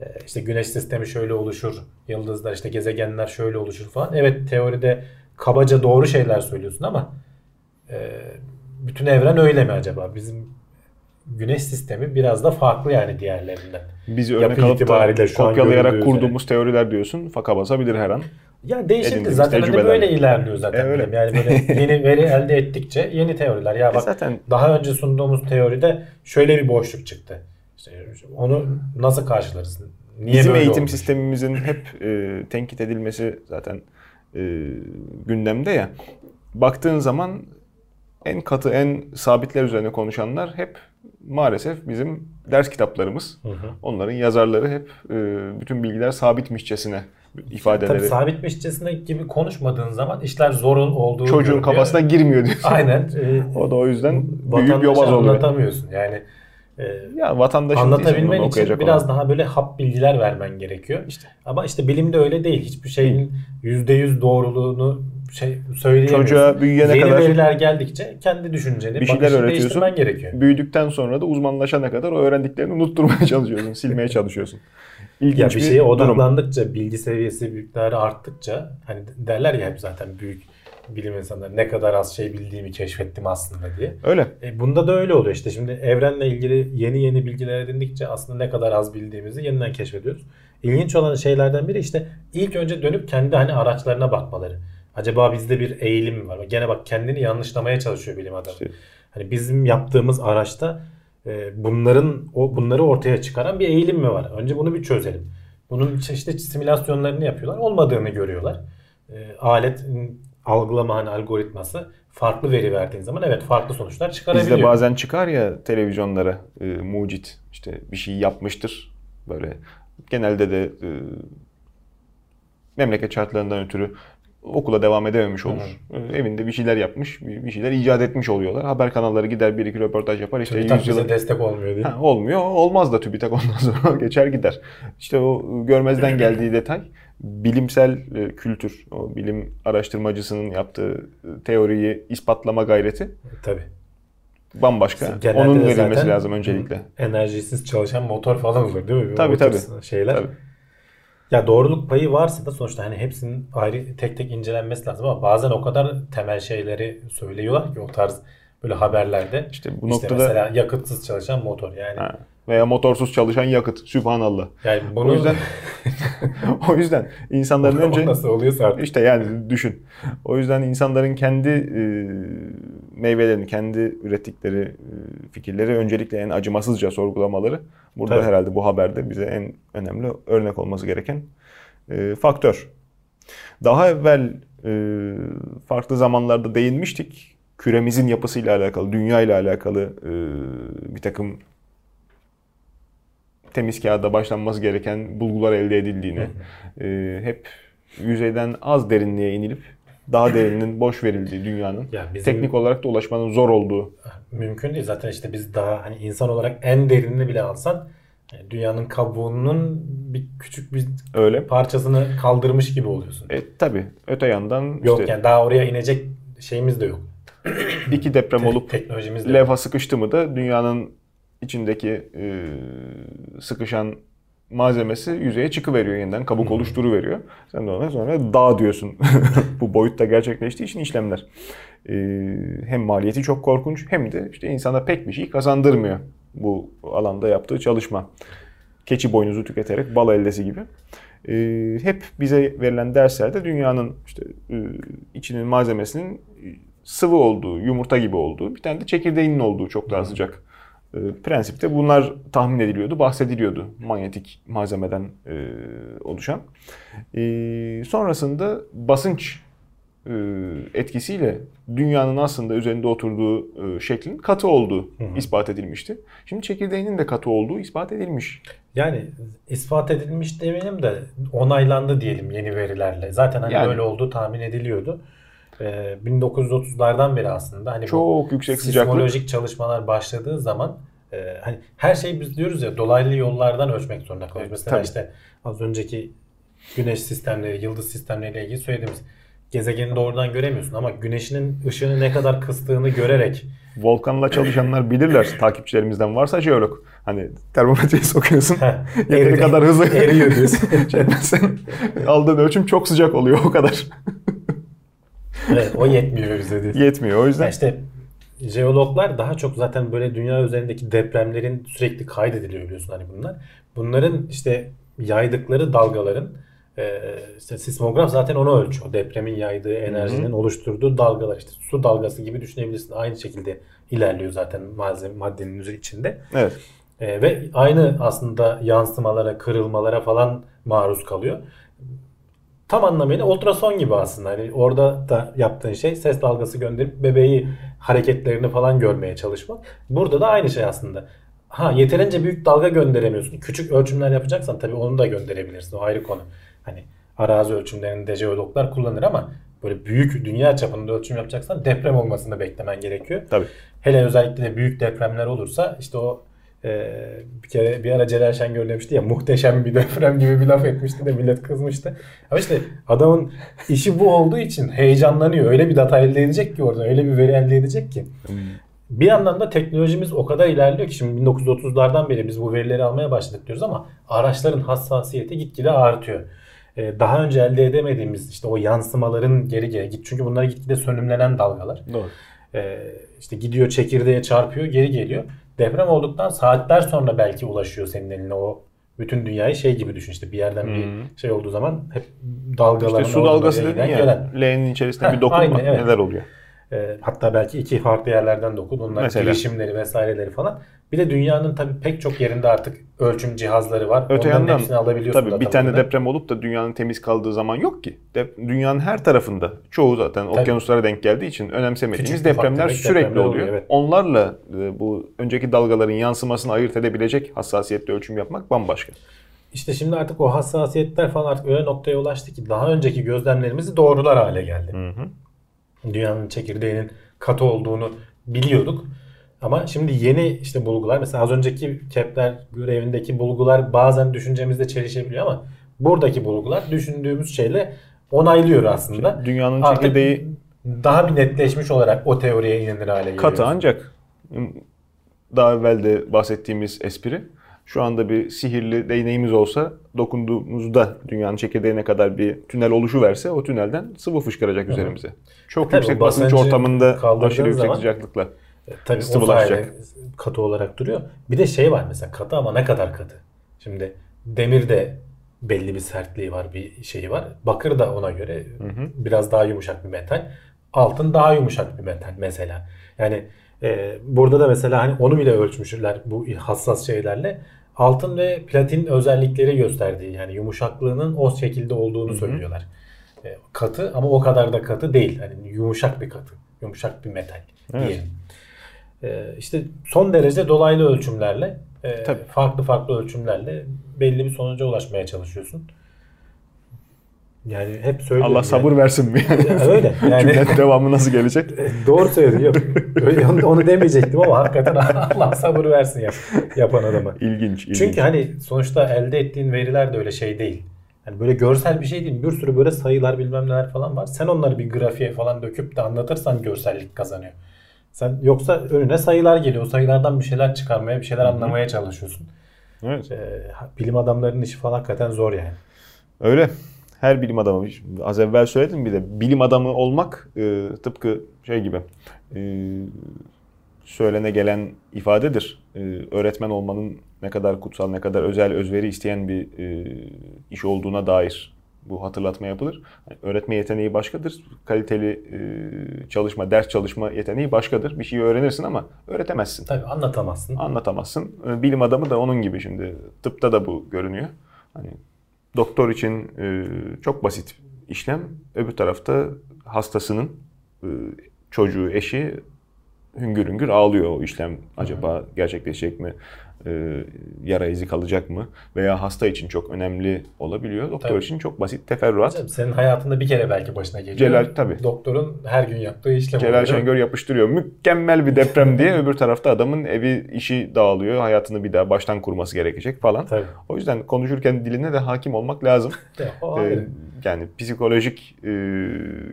e, işte güneş sistemi şöyle oluşur, yıldızlar işte gezegenler şöyle oluşur falan. Evet teoride kabaca doğru şeyler söylüyorsun ama e, bütün evren öyle mi acaba? Bizim güneş sistemi biraz da farklı yani diğerlerinden. Yapı örnek alıp da kopyalayarak kurduğumuz teoriler diyorsun. Faka basabilir her an. Ya değişikti zaten hani böyle ilerliyor zaten. E, öyle. Yani böyle yeni veri elde ettikçe yeni teoriler. Ya E bak zaten daha önce sunduğumuz teoride şöyle bir boşluk çıktı. İşte onu nasıl karşılarız? Niye bizim böyle eğitim olmuş? sistemimizin hep e, tenkit edilmesi zaten e, gündemde ya. Baktığın zaman en katı, en sabitler üzerine konuşanlar hep maalesef bizim ders kitaplarımız. Onların yazarları hep e, bütün bilgiler sabitmişçesine ifadeleri. Tabii sabitmişçesine gibi konuşmadığın zaman işler zor olduğu Çocuğun görülüyor. kafasına girmiyor diyorsun. Aynen. E, O da o yüzden büyük yobaz oluyor. anlatamıyorsun. Yani e, Ya vatandaşın anlatabilmen için okuyacak biraz olan. daha böyle hap bilgiler vermen gerekiyor. Ama işte bilimde öyle değil. Hiçbir şeyin %100 doğruluğunu şey söyleyemiyorsun. Çocuğa büyüyene Yeni kadar veriler geldikçe kendi düşünceni, bir şeyler öğretiyorsun. gerekiyor. Büyüdükten sonra da uzmanlaşana kadar o öğrendiklerini unutturmaya çalışıyorsun, silmeye çalışıyorsun. İlginç Ya bir şeye durum. odaklandıkça, bilgi seviyesi miktarı arttıkça hani derler ya hep zaten büyük bilim insanları ne kadar az şey bildiğimi keşfettim aslında diye. Öyle. E bunda da öyle oluyor işte şimdi evrenle ilgili yeni yeni bilgiler edindikçe aslında ne kadar az bildiğimizi yeniden keşfediyoruz. İlginç olan şeylerden biri işte ilk önce dönüp kendi hani araçlarına bakmaları. Acaba bizde bir eğilim mi var? Gene bak kendini yanlışlamaya çalışıyor bilim adamı. İşte- Hani bizim yaptığımız araçta e, bunların o bunları ortaya çıkaran bir eğilim mi var? Önce bunu bir çözelim. Bunun çeşitli simülasyonlarını yapıyorlar. Olmadığını görüyorlar. E, aletin algılama hani algoritması farklı veri verdiğin zaman evet farklı sonuçlar çıkarabiliyor. Bizde bazen çıkar ya televizyonlara e, mucit işte bir şey yapmıştır böyle genelde de e, memleket şartlarından ötürü okula devam edememiş olur. E, evinde bir şeyler yapmış, bir şeyler icat etmiş oluyorlar. Haber kanalları gider bir iki röportaj yapar işte TÜBİTAK bize yüzyılın destek olmuyor diye. Ha, olmuyor. Olmaz da TÜBİTAK ondan sonra geçer gider. İşte o görmezden geldiği detay bilimsel e, kültür, o bilim araştırmacısının yaptığı e, teoriyi ispatlama gayreti Tabii. bambaşka. Genelde Onun verilmesi lazım öncelikle. Enerjisiz çalışan motor falan olur değil mi? Tabii, tür tabii. Şeyler. Tabii. Ya doğruluk payı varsa da sonuçta hani hepsinin ayrı tek tek incelenmesi lazım ama bazen o kadar temel şeyleri söylüyorlar ki o tarz böyle haberlerde. İşte bu İşte noktada mesela yakıtsız çalışan motor yani. ha, veya motorsuz çalışan yakıt. Sübhanallah. Yani bunu O yüzden o yüzden insanların önce nasıl oluyorsa artık. İşte yani düşün. O yüzden insanların kendi e, meyvelerini, kendi ürettikleri e, fikirleri öncelikle en acımasızca sorgulamaları burada Tabii. herhalde bu haberde bize en önemli örnek olması gereken e, faktör. Daha evvel e, farklı zamanlarda değinmiştik. Küremizin yapısıyla alakalı, dünya ile alakalı e, bir takım temiz kağıda başlanması gereken bulgular elde edildiğini, e, hep yüzeyden az derinliğe inilip daha derinin boş verildiği dünyanın Ya bizim- teknik olarak da ulaşmanın zor olduğu Mümkün değil. Zaten işte biz daha hani insan olarak en derinini bile alsan e, dünyanın kabuğunun bir küçük bir öyle. parçasını kaldırmış gibi oluyorsun. E, tabii öte yandan Yok işte yani daha oraya inecek şeyimiz de yok. iki deprem olup Teknolojimiz de yok. levha sıkıştı mı da dünyanın içindeki e, sıkışan malzemesi yüzeye çıkıveriyor yeniden. Kabuk oluşturuveriyor. Sen de ona sonra dağ diyorsun. Bu boyutta gerçekleştiği için işlemler. E, hem maliyeti çok korkunç hem de işte insana pek bir şey kazandırmıyor bu alanda yaptığı çalışma. Keçi boynuzu tüketerek bal eldesi gibi. E, hep bize verilen derslerde dünyanın işte e, içinin malzemesinin sıvı olduğu, yumurta gibi olduğu, bir tane de çekirdeğinin olduğu çok daha sıcak. E, prensipte bunlar tahmin ediliyordu, bahsediliyordu manyetik malzemeden e, oluşan. E, sonrasında basınç e, etkisiyle dünyanın aslında üzerinde oturduğu e, şeklin katı olduğu ispat edilmişti. Şimdi çekirdeğinin de katı olduğu ispat edilmiş. Yani ispat edilmiş demeyelim de onaylandı diyelim yeni verilerle. Zaten hani Yani. böyle olduğu tahmin ediliyordu. Ee, 1930'lardan beri aslında hani Çok yüksek sıcaklık. sismolojik çalışmalar başladığı zaman e, hani her şeyi biz diyoruz ya dolaylı yollardan ölçmek zorunda kalıyoruz. Mesela tabii. işte az önceki güneş sistemleri, yıldız sistemleriyle ilgili söylediğimiz gezegeni doğrudan göremiyorsun ama güneşinin ışığını ne kadar kıstığını görerek Volkanla çalışanlar bilirler takipçilerimizden varsa jeolog. Hani termometreyi sokuyorsun. Yeteri Eri- kadar hızlı eriyor diyorsun. şey aldığın ölçüm çok sıcak oluyor o kadar. Evet, o yetmiyor bize diyorsun. Yetmiyor. O yüzden Ya işte jeologlar daha çok zaten böyle dünya üzerindeki depremlerin sürekli kaydediliyor biliyorsun hani bunlar. Bunların işte yaydıkları dalgaların e, işte sismograf zaten onu ölçüyor. Depremin yaydığı enerjinin oluşturduğu dalgalar işte su dalgası gibi düşünebilirsin. Aynı şekilde ilerliyor zaten malzeme maddenin içinde. evet. E, ve aynı aslında yansımalara, kırılmalara falan maruz kalıyor. Tam anlamıyla ultrason gibi aslında. Hani orada da yaptığın şey ses dalgası gönderip bebeği hareketlerini falan görmeye çalışmak. Burada da aynı şey aslında. Ha yeterince büyük dalga gönderemiyorsun. Küçük ölçümler yapacaksan tabii onu da gönderebilirsin. O ayrı konu. Hani arazi ölçümlerinde jeologlar kullanır ama böyle büyük dünya çapında ölçüm yapacaksan deprem olmasını beklemen gerekiyor. Tabii. Hele özellikle de büyük depremler olursa işte o e, bir kere bir ara Celal Şengör demişti ya muhteşem bir deprem gibi bir laf etmişti de millet kızmıştı. Ama işte adamın işi bu olduğu için heyecanlanıyor. Öyle bir data elde edecek ki orada öyle bir veri elde edecek ki. Bir yandan da teknolojimiz o kadar ilerliyor ki şimdi 1930'lardan beri biz bu verileri almaya başladık diyoruz ama araçların hassasiyeti gitgide artıyor. Ee, daha önce elde edemediğimiz işte o yansımaların geri geri git çünkü bunlar gitgide sönümlenen dalgalar. Doğru. Ee, işte gidiyor çekirdeğe çarpıyor geri geliyor. Deprem olduktan saatler sonra belki ulaşıyor senin eline o bütün dünyayı şey gibi düşün işte bir yerden bir şey olduğu zaman hep dalgaların İşte su dalgası dedin ya. gelen. L'nin içerisinde Heh, bir dokunma. aynen, evet. Neler oluyor? Ee, hatta belki iki farklı yerlerden dokun. Onlar Mesela. girişimleri vesaireleri falan. Bir de dünyanın tabii pek çok yerinde artık ölçüm cihazları var. Öte Onların yandan hepsini alabiliyorsun. tabii bir tane buradan. deprem olup da dünyanın temiz kaldığı zaman yok ki. Dep- dünyanın her tarafında çoğu zaten okyanuslara denk geldiği için önemsemediğimiz Küçük depremler sürekli depremler oluyor. oluyor, evet. Onlarla e, bu önceki dalgaların yansımasını ayırt edebilecek hassasiyette ölçüm yapmak bambaşka. İşte şimdi artık o hassasiyetler falan artık öyle noktaya ulaştı ki daha önceki gözlemlerimizi doğrular hale geldi. Dünyanın çekirdeğinin katı olduğunu biliyorduk. Ama şimdi yeni işte bulgular mesela az önceki Kepler görevindeki bulgular bazen düşüncemizde çelişebiliyor ama buradaki bulgular düşündüğümüz şeyle onaylıyor aslında. Dünyanın Artık çekirdeği daha bir netleşmiş olarak o teoriye inanır hale geliyor. katı ancak daha evvel de bahsettiğimiz espri şu anda bir sihirli değneğimiz olsa dokunduğumuzda dünyanın çekirdeğine kadar bir tünel oluşu verse o tünelden sıvı fışkıracak üzerimize. Çok Tabii yüksek basınç ortamında aşırı yüksek zaman- sıcaklıkla. Tabii o Sıvılaşacak. sayede katı olarak duruyor. Bir de şey var mesela katı ama ne kadar katı? Şimdi demir de belli bir sertliği var, bir şeyi var. Bakır da ona göre biraz daha yumuşak bir metal. altın daha yumuşak bir metal mesela. Yani e, burada da mesela hani onu bile ölçmüşler bu hassas şeylerle. Altın ve platin özellikleri gösterdiği yani yumuşaklığının o şekilde olduğunu söylüyorlar. E, katı ama o kadar da katı değil. Hani yumuşak bir katı. Yumuşak bir metal Evet. diyelim. E, işte son derece dolaylı ölçümlerle e, Tabii. farklı farklı ölçümlerle belli bir sonuca ulaşmaya çalışıyorsun. Yani hep söylüyorum. Allah sabır versin mi? Yani. Öyle. Yani Cümlenin devamı nasıl gelecek? doğru söylüyor. Öyle, onu, onu demeyecektim ama hakikaten Allah sabır versin ya, yapan adama. İlginç, ilginç. Çünkü hani sonuçta elde ettiğin veriler de öyle şey değil. Yani böyle görsel bir şey değil. Bir sürü böyle sayılar bilmem neler falan var. Sen onları bir grafiğe falan döküp de anlatırsan görsellik kazanıyor. Sen yoksa önüne sayılar geliyor. O sayılardan bir şeyler çıkarmaya, bir şeyler anlamaya çalışıyorsun. Evet. Ee, bilim adamlarının işi falan hakikaten zor yani. Öyle. Her bilim adamı, az evvel söyledim bir de bilim adamı olmak e, tıpkı şey gibi e, söylene gelen ifadedir. E, öğretmen olmanın ne kadar kutsal, ne kadar özel, özveri isteyen bir e, iş olduğuna dair bu hatırlatma yapılır. Yani öğretme yeteneği başkadır. Kaliteli e, çalışma, ders çalışma yeteneği başkadır. Bir şeyi öğrenirsin ama öğretemezsin. Tabii anlatamazsın. Anlatamazsın. E, Bilim adamı da onun gibi şimdi. Tıpta da bu görünüyor. Hani doktor için e, çok basit işlem. Öbür tarafta hastasının e, çocuğu, eşi hüngür hüngür ağlıyor o işlem acaba gerçekleşecek mi? E, yara izi kalacak mı? Veya hasta için çok önemli olabiliyor. Doktor Tabii. için çok basit teferruat. Canım, Senin hayatında bir kere belki başına geliyor. Celal, tabii. Doktorun her gün yaptığı işlem Celal oluyor. Şengör yapıştırıyor. Mükemmel bir deprem diye öbür tarafta adamın evi işi dağılıyor. Hayatını bir daha baştan kurması gerekecek falan. Tabii. O yüzden konuşurken diline de hakim olmak lazım. O Ee, yani psikolojik e,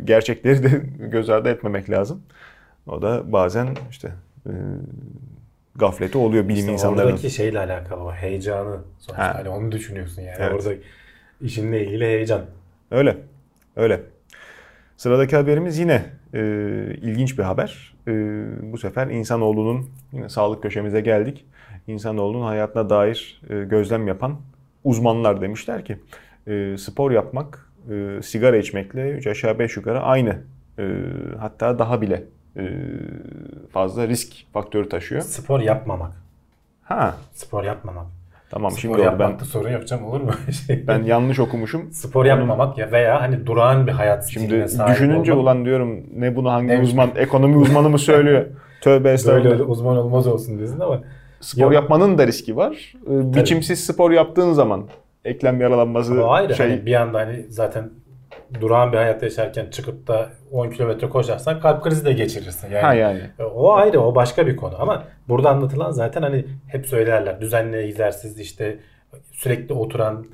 gerçekleri de göz ardı etmemek lazım. O da bazen işte e, gafleti oluyor bilim İşte insanlarının. Oradaki şeyle alakalı o heyecanı. Sonuçta Ha. hani onu düşünüyorsun yani. Evet. Orada işinle ilgili heyecan. Öyle. Öyle. Sıradaki haberimiz yine e, ilginç bir haber. E, bu sefer insanoğlunun yine sağlık köşemize geldik. İnsanoğlunun hayatına dair e, gözlem yapan uzmanlar demişler ki e, spor yapmak e, sigara içmekle 3 aşağı 5 yukarı aynı. E, hatta daha bile fazla risk faktörü taşıyor. Spor yapmamak. Ha Spor yapmamak. tamam Spor şimdi ben sorun yok canım olur mu? Şey, ben yanlış okumuşum. Spor yapmamak ya veya hani durağan bir hayat stiline Şimdi düşününce olmak. ulan diyorum ne bunu hangi Neymiş? uzman ekonomi uzmanı mı söylüyor? Tövbe Böyle estağfurullah. öyle uzman olmaz olsun diyorsun ama Spor Yok. yapmanın da riski var. Ee, Biçimsiz spor yaptığın zaman eklem yaralanması o ayrı. şey Hani bir anda hani zaten durağan bir hayat yaşarken çıkıp da 10 kilometre koşarsan kalp krizi de geçirirsin. Yani, ha yani. O ayrı, o başka bir konu ama burada anlatılan zaten hani hep söylerler. Düzenli egzersiz işte sürekli oturan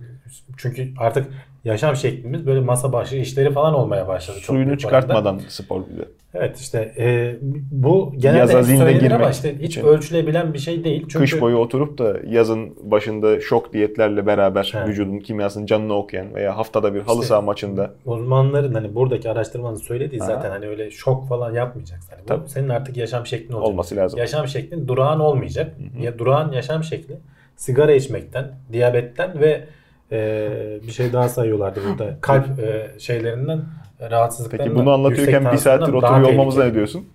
çünkü artık yaşam şeklimiz böyle masa başı işleri falan olmaya başladı. çok Suyunu oranda. çıkartmadan spor bir de. Evet işte e, bu genelde Yaza zinde söylenir ama girmek işte hiç için. ölçülebilen bir şey değil. Çünkü Kış boyu oturup da yazın başında şok diyetlerle beraber He. vücudun kimyasının canını okuyan veya haftada bir halı İşte- saha maçında uzmanların hani buradaki araştırmanın söylediği Aha. zaten hani öyle şok falan yapmayacaksın. Hani bu Tabii. senin artık yaşam şeklin olacak. olması lazım. Yaşam şeklin durağan olmayacak. Ya durağan yaşam şekli sigara içmekten, diyabetten ve e, bir şey daha sayıyorlardı burada. Kalp e, şeylerinden rahatsızlıklarından. Peki bunu anlatıyorken bir saattir oturuyor olmamıza ne diyorsun?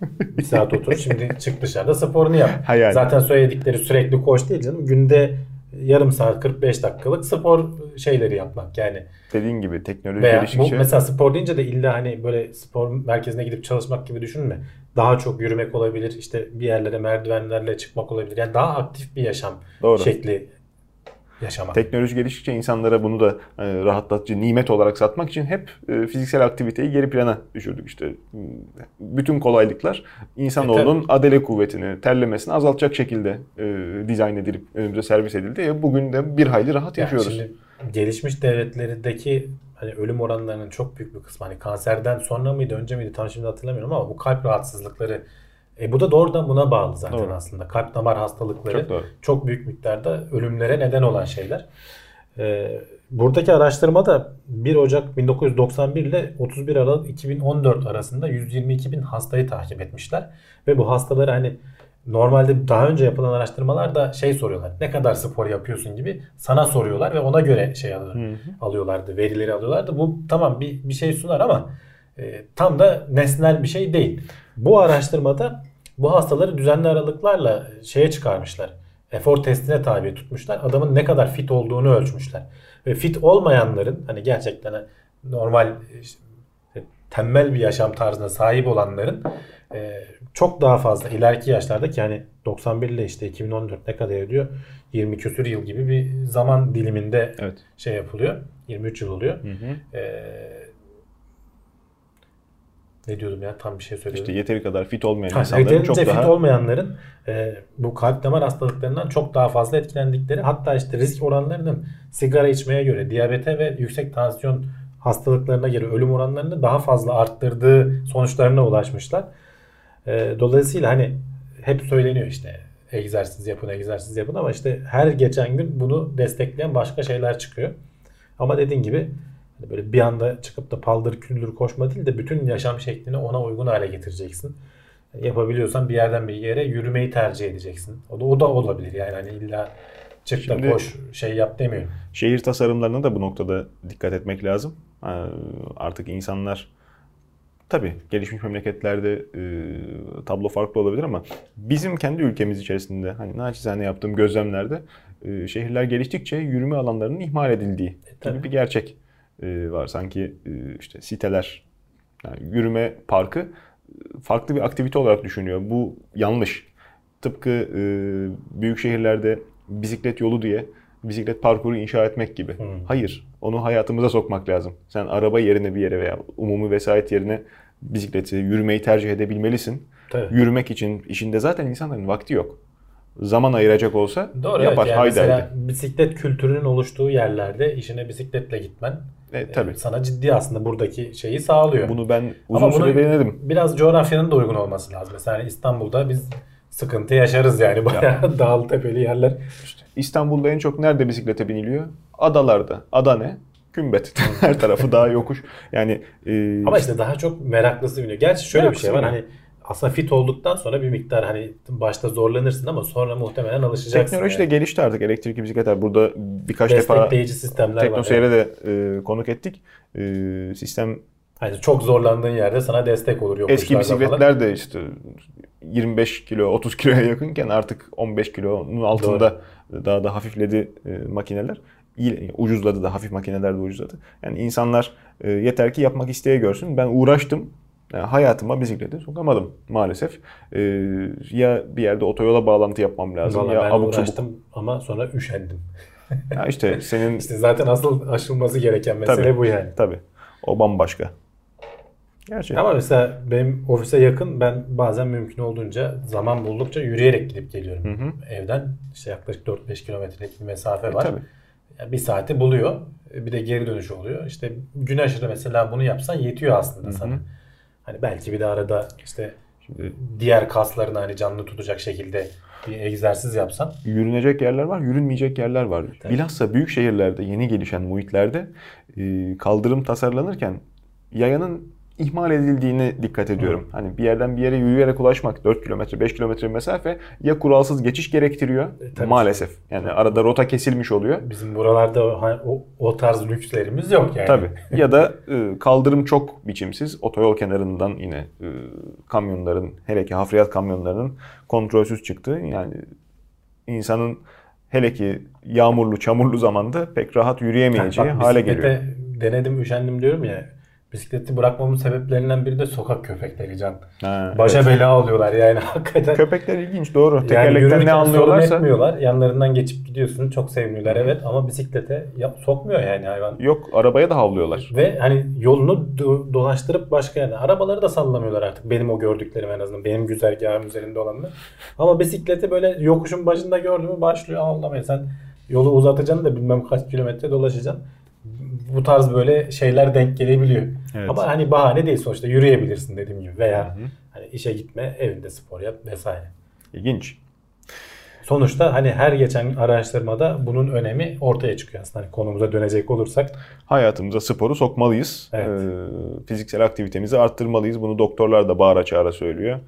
Bir saat otur şimdi çık dışarıda sporunu yap. Ha yani. Zaten söyledikleri sürekli koş değil canım. Günde yarım saat 45 dakikalık spor şeyleri yapmak yani. Dediğin gibi teknoloji Veya bu geliştikçe mesela spor deyince de illa hani böyle spor merkezine gidip çalışmak gibi düşünme. Daha çok yürümek olabilir. işte bir yerlere merdivenlerle çıkmak olabilir. Yani daha aktif bir yaşam Doğru. şekli yaşamak. Teknoloji geliştikçe insanlara bunu da e, rahatlatıcı, nimet olarak satmak için hep e, fiziksel aktiviteyi geri plana düşürdük. İşte bütün kolaylıklar insanoğlunun adele kuvvetini, terlemesini azaltacak şekilde e, dizayn edilip önümüze servis edildi. E, bugün de bir hayli rahat Yani yaşıyoruz. şimdi gelişmiş devletlerindeki hani ölüm oranlarının çok büyük bir kısmı hani kanserden sonra mıydı önce miydi tam şimdi hatırlamıyorum ama bu kalp rahatsızlıkları e bu da doğrudan buna bağlı zaten Doğru. aslında. Kalp damar hastalıkları Çok doğru. çok büyük miktarda ölümlere neden olan şeyler. Ee, buradaki araştırma da 1 Ocak 1991 ile 31 Aralık 2014 arasında 122 bin hastayı takip etmişler. Ve bu hastaları hani normalde daha önce yapılan araştırmalarda şey soruyorlar. Ne kadar spor yapıyorsun gibi sana soruyorlar ve ona göre şey alıyorlar, alıyorlardı, verileri alıyorlardı. Bu tamam bir, bir şey sunar ama e, tam da nesnel bir şey değil. Bu araştırmada bu hastaları düzenli aralıklarla şeye çıkarmışlar. Efor testine tabi tutmuşlar. Adamın ne kadar fit olduğunu ölçmüşler. Ve fit olmayanların hani gerçekten normal işte, tembel bir yaşam tarzına sahip olanların e, çok daha fazla ileriki yaşlardaki yani 91 ile işte 2014 ne kadar ediyor? 20 küsür yıl gibi bir zaman diliminde Evet. şey yapılıyor. 23 yıl oluyor. Hı hı. Ee, ne diyordum ya tam bir şey söylüyordum. İşte yeteri kadar fit olmayan Ha, insanların yeterince çok fit daha olmayanların e, bu kalp damar hastalıklarından çok daha fazla etkilendikleri hatta işte risk oranlarının sigara içmeye göre diyabete ve yüksek tansiyon hastalıklarına göre ölüm oranlarını daha fazla arttırdığı sonuçlarına ulaşmışlar. E, dolayısıyla hani hep söyleniyor işte egzersiz yapın egzersiz yapın ama işte her geçen gün bunu destekleyen başka şeyler çıkıyor. Ama dediğin gibi hani böyle bir anda çıkıp da paldır küldür koşma değil de bütün yaşam şeklini ona uygun hale getireceksin. Yapabiliyorsan bir yerden bir yere yürümeyi tercih edeceksin. O da, o da olabilir yani hani illa çık da koş şey yap demiyorum. Şehir tasarımlarına da bu noktada dikkat etmek lazım. Ha, Artık insanlar tabii gelişmiş memleketlerde e, tablo farklı olabilir ama bizim kendi ülkemiz içerisinde hani naçizane yaptığım gözlemlerde e, şehirler geliştikçe yürüme alanlarının ihmal edildiği tabii. gibi bir gerçek e, var. Sanki e, işte siteler yani yürüme parkı e, farklı bir aktivite olarak düşünüyor. Bu yanlış. Tıpkı e, büyük şehirlerde bisiklet yolu diye bisiklet parkuru inşa etmek gibi. Hmm. Hayır. Onu hayatımıza sokmak lazım. Sen araba yerine bir yere veya umumi vesayet yerine bisikleti, yürümeyi tercih edebilmelisin. Tabii. Yürümek için işinde zaten insanların vakti yok. Zaman ayıracak olsa Doğru yapar. evet. Yani haydi mesela haydi. bisiklet kültürünün oluştuğu yerlerde işine bisikletle gitmen E, tabii. sana ciddi aslında buradaki şeyi sağlıyor. Bunu ben uzun Ama süre denedim. biraz coğrafyanın da uygun olması lazım. Mesela hani İstanbul'da biz sıkıntı yaşarız yani bayağı dağlı tepeli yerler. İstanbul'da en çok nerede bisiklete biniliyor? Adalarda. Ada ne? Kümbet. Her tarafı dağ yokuş. Yani e, Ama işte daha çok meraklısı biniyor. Gerçi şöyle bir şey var hani aslında fit olduktan sonra bir miktar hani başta zorlanırsın ama sonra muhtemelen alışacaksın. teknoloji de yani. gelişti artık elektrikli bisikletler. Burada birkaç defa Destekleyici sistemler var. Teknoseyir'e de e, konuk ettik. E, sistem Hani çok zorlandığın yerde sana destek olur yokuşlarda eski falan. bisikletler de işte 25 kilo 30 kiloya yakınken artık 15 kilonun altında daha da hafifledi e, makineler. İyi, ucuzladı da hafif makineler de ucuzladı. Yani insanlar e, yeter ki yapmak isteye görsün. Ben uğraştım. Yani hayatıma bisikleti sokamadım maalesef. E, ya bir yerde otoyola bağlantı yapmam lazım Valla ya ben abuk uğraştım sabuk. ama sonra üşendim. Ya işte senin İşte zaten asıl aşılması gereken mesele Tabii. bu yani. tabii o bambaşka. Gerçi. Ama mesela benim ofise yakın ben bazen mümkün olduğunca zaman buldukça yürüyerek gidip geliyorum. Hı hı. Evden işte yaklaşık 4-5 kilometrelik bir mesafe E, var. tabii. Yani bir saati buluyor. Bir de geri dönüşü oluyor. İşte gün aşırı mesela bunu yapsan yetiyor aslında sana. Hani belki bir de arada işte diğer kaslarını hani canlı tutacak şekilde bir egzersiz yapsan. Yürünecek yerler var, yürünmeyecek yerler var. Tabii. Bilhassa büyük şehirlerde, yeni gelişen muhitlerde e, kaldırım tasarlanırken yayanın ihmal edildiğine dikkat ediyorum. Hani bir yerden bir yere yürüyerek ulaşmak 4 kilometre, 5 kilometre mesafe ya kuralsız geçiş gerektiriyor E, maalesef. Yani arada rota kesilmiş oluyor. Bizim buralarda o, o, tarz lükslerimiz yok yani. Tabii. Ya da e, kaldırım çok biçimsiz. Otoyol kenarından yine e, kamyonların, hele ki hafriyat kamyonlarının kontrolsüz çıktığı. Yani insanın hele ki yağmurlu, çamurlu zamanda pek rahat yürüyemeyeceği Bak, hale geliyor. Denedim, üşendim diyorum ya. Bisikleti bırakmamın sebeplerinden biri de sokak köpekleri can. Ha, Başa evet. bela oluyorlar yani hakikaten. Köpekler ilginç doğru. yani Tekerlekten yürürken ne anlıyorlarsa etmiyorlar. Yanlarından geçip gidiyorsun. Çok sevimliler evet ama bisiklete ya- sokmuyor yani hayvan. yok arabaya da havlıyorlar. Ve hani yolunu do- dolaştırıp başka yerine. Arabaları da sallamıyorlar artık. Benim o gördüklerim en azından. Benim güzergahım üzerinde olanlar. Ama bisikleti böyle yokuşun başında gördüm mü başlıyor ağlamaya. Sen yolu uzatacaksın da bilmem kaç kilometre dolaşacaksın. Bu tarz böyle şeyler denk gelebiliyor. Evet. Ama hani bahane değil sonuçta yürüyebilirsin dediğim gibi. Veya hani işe gitme, evinde spor yap vesaire. İlginç. Sonuçta hani her geçen araştırmada bunun önemi ortaya çıkıyor aslında. Hani konumuza dönecek olursak Hayatımıza sporu sokmalıyız. Evet. Ee, fiziksel aktivitemizi arttırmalıyız. Bunu doktorlar da bağıra çağıra söylüyor.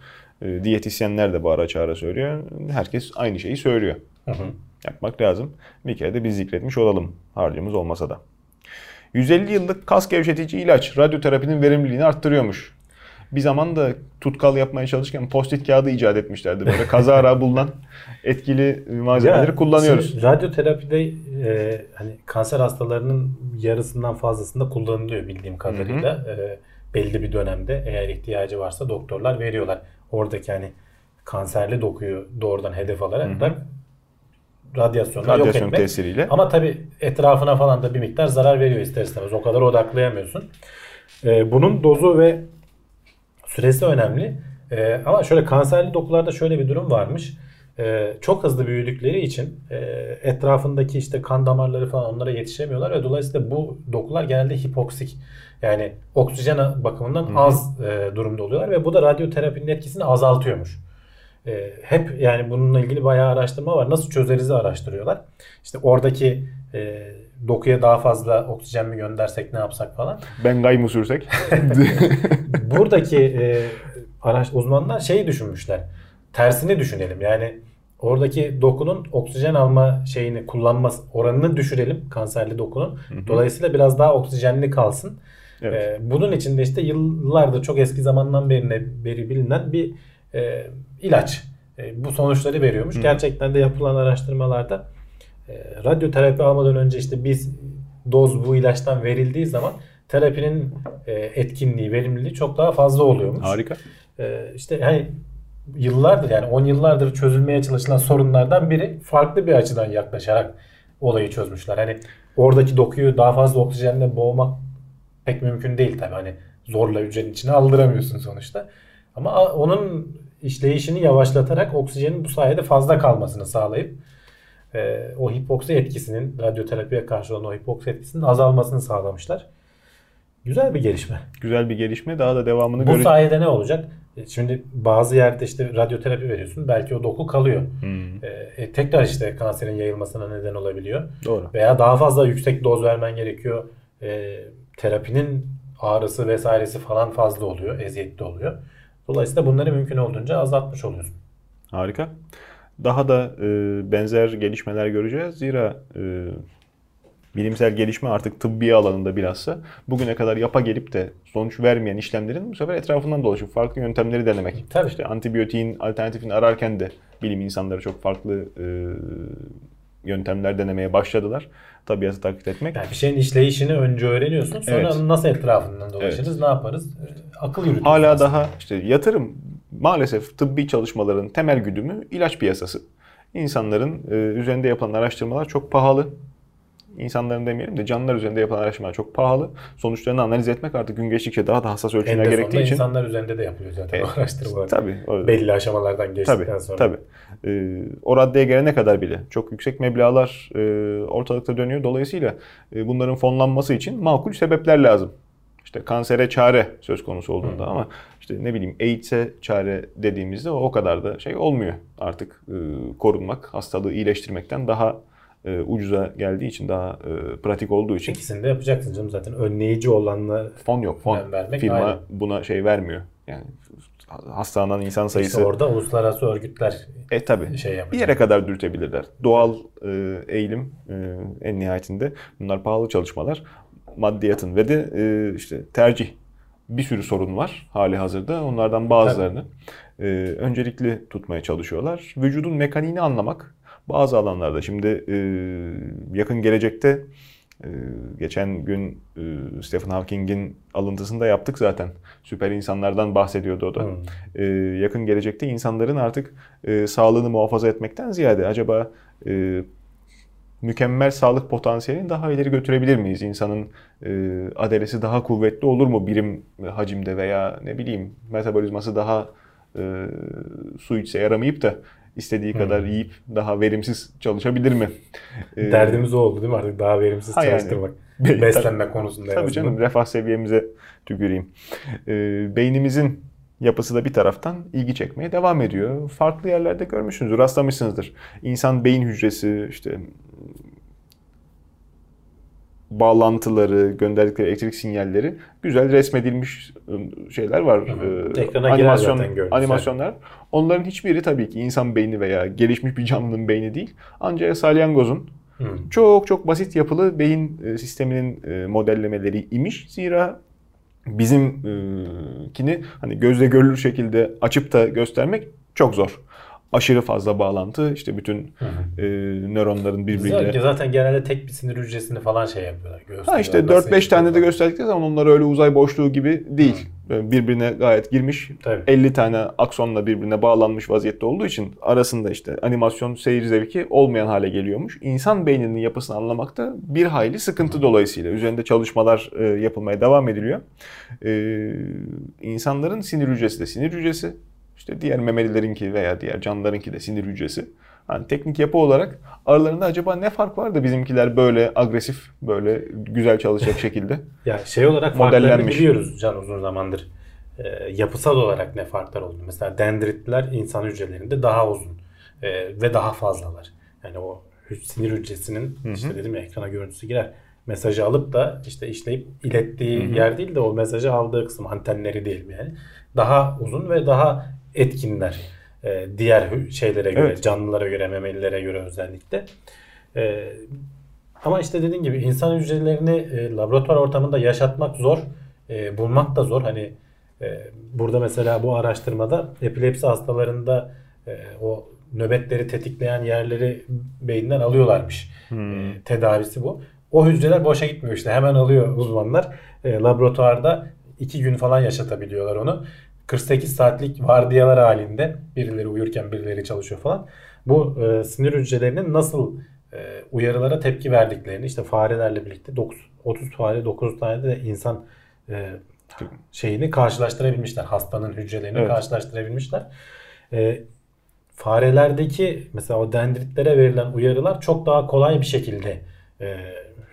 Ee, diyetisyenler de bağıra çağıra söylüyor. Herkes aynı şeyi söylüyor. Hı hı. Yapmak lazım. Bir kere de biz zikretmiş olalım harcımız olmasa da. 150 yıllık kas gevşetici ilaç radyoterapinin verimliliğini arttırıyormuş. Bir zaman da tutkal yapmaya çalışırken post-it kağıdı icat etmişlerdi. Böyle kazara bulunan etkili malzemeleri Ya, kullanıyoruz. radyoterapide e, hani kanser hastalarının yarısından fazlasında kullanılıyor bildiğim kadarıyla. E, belli bir dönemde eğer ihtiyacı varsa doktorlar veriyorlar. Oradaki hani kanserli dokuyu doğrudan hedef alarak da radyasyonla yok etmek. tesiriyle. Ama tabii etrafına falan da bir miktar zarar veriyor ister istemez. O kadar odaklayamıyorsun. Ee, bunun dozu ve süresi önemli. Ee, ama şöyle kanserli dokularda şöyle bir durum varmış. Ee, çok hızlı büyüdükleri için e, etrafındaki işte kan damarları falan onlara yetişemiyorlar ve dolayısıyla bu dokular genelde hipoksik. Yani oksijen bakımından az e, durumda oluyorlar ve bu da radyoterapinin etkisini azaltıyormuş. E, hep yani bununla ilgili bayağı araştırma var. Nasıl çözerizi araştırıyorlar. İşte oradaki e, dokuya daha fazla oksijen mi göndersek ne yapsak falan. Bengay mı sürsek? Buradaki e, araç uzmanlar şeyi düşünmüşler. Tersini düşünelim. Yani oradaki dokunun oksijen alma şeyini kullanma oranını düşürelim kanserli dokunun. Dolayısıyla biraz daha oksijenli kalsın. Evet. E, bunun için de işte yıllardır çok eski zamandan beri, beri bilinen bir e, ilaç. E, bu sonuçları veriyormuş. Gerçekten de yapılan araştırmalarda e, radyoterapi almadan önce işte biz doz bu ilaçtan verildiği zaman terapinin e, etkinliği, verimliliği çok daha fazla oluyormuş. Harika. E, işte hani yıllardır yani 10 yıllardır çözülmeye çalışılan sorunlardan biri farklı bir açıdan yaklaşarak olayı çözmüşler. Hani oradaki dokuyu daha fazla oksijenle boğmak pek mümkün değil tabii. Hani zorla hücrenin içine aldıramıyorsun sonuçta. Ama onun işleyişini yavaşlatarak oksijenin bu sayede fazla kalmasını sağlayıp e, o hipoksi etkisinin radyoterapiye karşı olan o hipoksi etkisinin azalmasını sağlamışlar. Güzel bir gelişme. Güzel bir gelişme. Daha da devamını Bu göreceğiz. sayede ne olacak? E, Şimdi bazı yerde işte radyoterapi veriyorsun. Belki o doku kalıyor. Hmm, E, e, tekrar işte kanserin yayılmasına neden olabiliyor. Doğru. Veya daha fazla yüksek doz vermen gerekiyor. E, terapinin ağrısı vesairesi falan fazla oluyor. Eziyetli oluyor. Dolayısıyla bunları mümkün olduğunca azaltmış oluyorsun. Harika. Daha da e, benzer gelişmeler göreceğiz. Zira e, bilimsel gelişme artık tıbbi alanında bilhassa bugüne kadar yapa gelip de sonuç vermeyen işlemlerin bu sefer etrafından dolaşıp farklı yöntemleri denemek. Tabii. İşte antibiyotiğin alternatifini ararken de bilim insanları çok farklı e, yöntemler denemeye başladılar. Tabiatı taklit etmek. Yani bir şeyin işleyişini önce öğreniyorsun. Sonra Evet. nasıl etrafından dolaşırız, ne yaparız? E, Akıl yürütüyorsun. Hala aslında. daha işte yatırım maalesef tıbbi çalışmaların temel güdümü ilaç piyasası. İnsanların e, üzerinde yapılan araştırmalar çok pahalı. İnsanların demeyelim de canlılar üzerinde yapılan araştırmalar çok pahalı. Sonuçlarını analiz etmek artık gün geçtikçe daha da hassas ölçümler gerektiği için. insanlar üzerinde de yapılıyor zaten o araştırmalar. Tabii. o- Belli aşamalardan geçtikten Tabii, sonra. tabii. Ee, o raddeye gelene kadar bile çok yüksek meblağlar e, ortalıkta dönüyor. Dolayısıyla e, bunların fonlanması için makul sebepler lazım. İşte kansere çare söz konusu olduğunda ama işte ne bileyim AIDS'e çare dediğimizde o, o kadar da şey olmuyor. Artık e, korunmak, hastalığı iyileştirmekten daha e, ucuza geldiği için, daha e, pratik olduğu için İkisini de yapacaksın canım zaten. Önleyici olanla fon yok. Fon vermek, firma aynen. buna şey vermiyor. Yani hastalanan insan sayısı işte orada uluslararası örgütler E tabi. şey yapacak. Bir yere kadar dürtebilirler. Doğal e, eğilim e, en nihayetinde bunlar pahalı çalışmalar. Maddiyatın ve de e, işte tercih bir sürü sorun var hali hazırda. Onlardan bazılarını e, öncelikli tutmaya çalışıyorlar. Vücudun mekaniğini anlamak bazı alanlarda şimdi e, yakın gelecekte e, geçen gün e, Stephen Hawking'in alıntısını da yaptık zaten. Süper insanlardan bahsediyordu o da. Hmm. E, yakın gelecekte insanların artık e, sağlığını muhafaza etmekten ziyade acaba e, mükemmel sağlık potansiyelini daha ileri götürebilir miyiz? İnsanın e, daha kuvvetli olur mu birim hacimde veya ne bileyim metabolizması daha e, su içse yaramayıp da istediği kadar yiyip daha verimsiz çalışabilir mi? E, Derdimiz o oldu değil mi artık daha verimsiz Ha yani. çalıştırmak. Be- Beslenme konusunda Tabii canım refah seviyemize tüküreyim. Ee, beynimizin yapısı da bir taraftan ilgi çekmeye devam ediyor. Farklı yerlerde görmüşsünüzdür, rastlamışsınızdır. İnsan beyin hücresi, işte bağlantıları, gönderdikleri elektrik sinyalleri güzel resmedilmiş ıı, şeyler var. Ee, Ekrana girer zaten görüntüler. animasyonlar. Onların hiçbiri tabii ki insan beyni veya gelişmiş bir canlının beyni değil. Ancak salyangozun Hmm. Çok çok basit yapılı beyin e, sisteminin e, modellemeleri imiş. Zira bizimkini hani gözle görülür şekilde açıp da göstermek çok zor. Aşırı fazla bağlantı, işte bütün e, nöronların birbiriyle... Zaten, genelde tek bir sinir hücresini falan şey yapıyorlar. Ha işte 4-5 tane de gösterdikleri zaman onlar öyle uzay boşluğu gibi değil. Böyle Birbirine gayet girmiş. Tabii. 50 tane aksonla birbirine bağlanmış vaziyette olduğu için arasında işte animasyon seyir zevki olmayan hale geliyormuş. İnsan beyninin yapısını anlamakta bir hayli sıkıntı dolayısıyla. Üzerinde çalışmalar e, yapılmaya devam ediliyor. E, insanların sinir hücresi de sinir hücresi. İşte diğer memelilerinki veya diğer canlılarınki de sinir hücresi. Hani teknik yapı olarak aralarında acaba ne fark var da bizimkiler böyle agresif, böyle güzel çalışacak şekilde? Ya şey olarak farklarını Modellenmiş. biliyoruz Can uzun zamandır. Ee, yapısal olarak ne farklar oldu? Mesela dendritler insan hücrelerinde daha uzun ee, ve daha fazlalar. Yani o hü- sinir hücresinin işte dedim ya ekrana görüntüsü girer. Mesajı alıp da işte işleyip ilettiği yer değil de o mesajı aldığı kısım antenleri değil yani. Daha uzun ve daha etkinler. Ee, diğer şeylere göre, Evet. canlılara göre, memelilere göre özellikle. Ee, ama işte dediğim gibi insan hücrelerini e, laboratuvar ortamında yaşatmak zor. E, bulmak da zor. Hani e, burada mesela bu araştırmada epilepsi hastalarında e, o nöbetleri tetikleyen yerleri beyinden alıyorlarmış. E, tedavisi bu. O hücreler boşa gitmiyor işte. Hemen alıyor uzmanlar. E, laboratuvarda iki gün falan yaşatabiliyorlar onu. 48 saatlik vardiyalar halinde birileri uyurken birileri çalışıyor falan. Bu e, sinir hücrelerinin nasıl e, uyarılara tepki verdiklerini işte farelerle birlikte 9, 30 fare 9 tane de insan e, şeyini karşılaştırabilmişler. Hastanın hücrelerini Evet. karşılaştırabilmişler. E, farelerdeki mesela o dendritlere verilen uyarılar çok daha kolay bir şekilde e,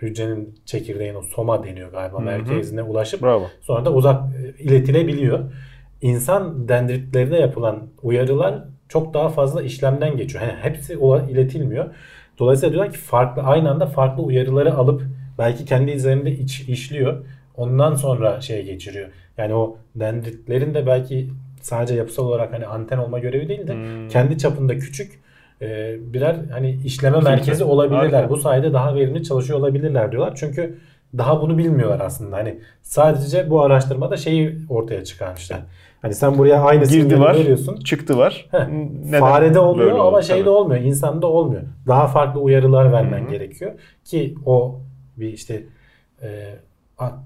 hücrenin çekirdeğin o soma deniyor galiba Hı hı. merkezine ulaşıp Bravo. sonra da uzak e, iletilebiliyor. İnsan dendritlerine yapılan uyarılar çok daha fazla işlemden geçiyor. Yani hepsi iletilmiyor. Dolayısıyla diyorlar ki farklı aynı anda farklı uyarıları alıp belki kendi üzerinde iç, işliyor. Ondan sonra şeye geçiriyor. Yani o dendritlerin de belki sadece yapısal olarak hani anten olma görevi değil de Hmm. kendi çapında küçük e, birer hani işleme merkezi olabilirler. Harika. Bu sayede daha verimli çalışıyor olabilirler diyorlar. Çünkü daha bunu bilmiyorlar aslında. Hani sadece bu araştırmada şeyi ortaya çıkarmışlar. Hani sen buraya aynı Girdi var, veriyorsun. çıktı var. Heh, Neden Farede oluyor ama oldu? şeyde Tabii. olmuyor. insanda olmuyor. Daha farklı uyarılar vermen Hı hı. gerekiyor ki o bir işte e,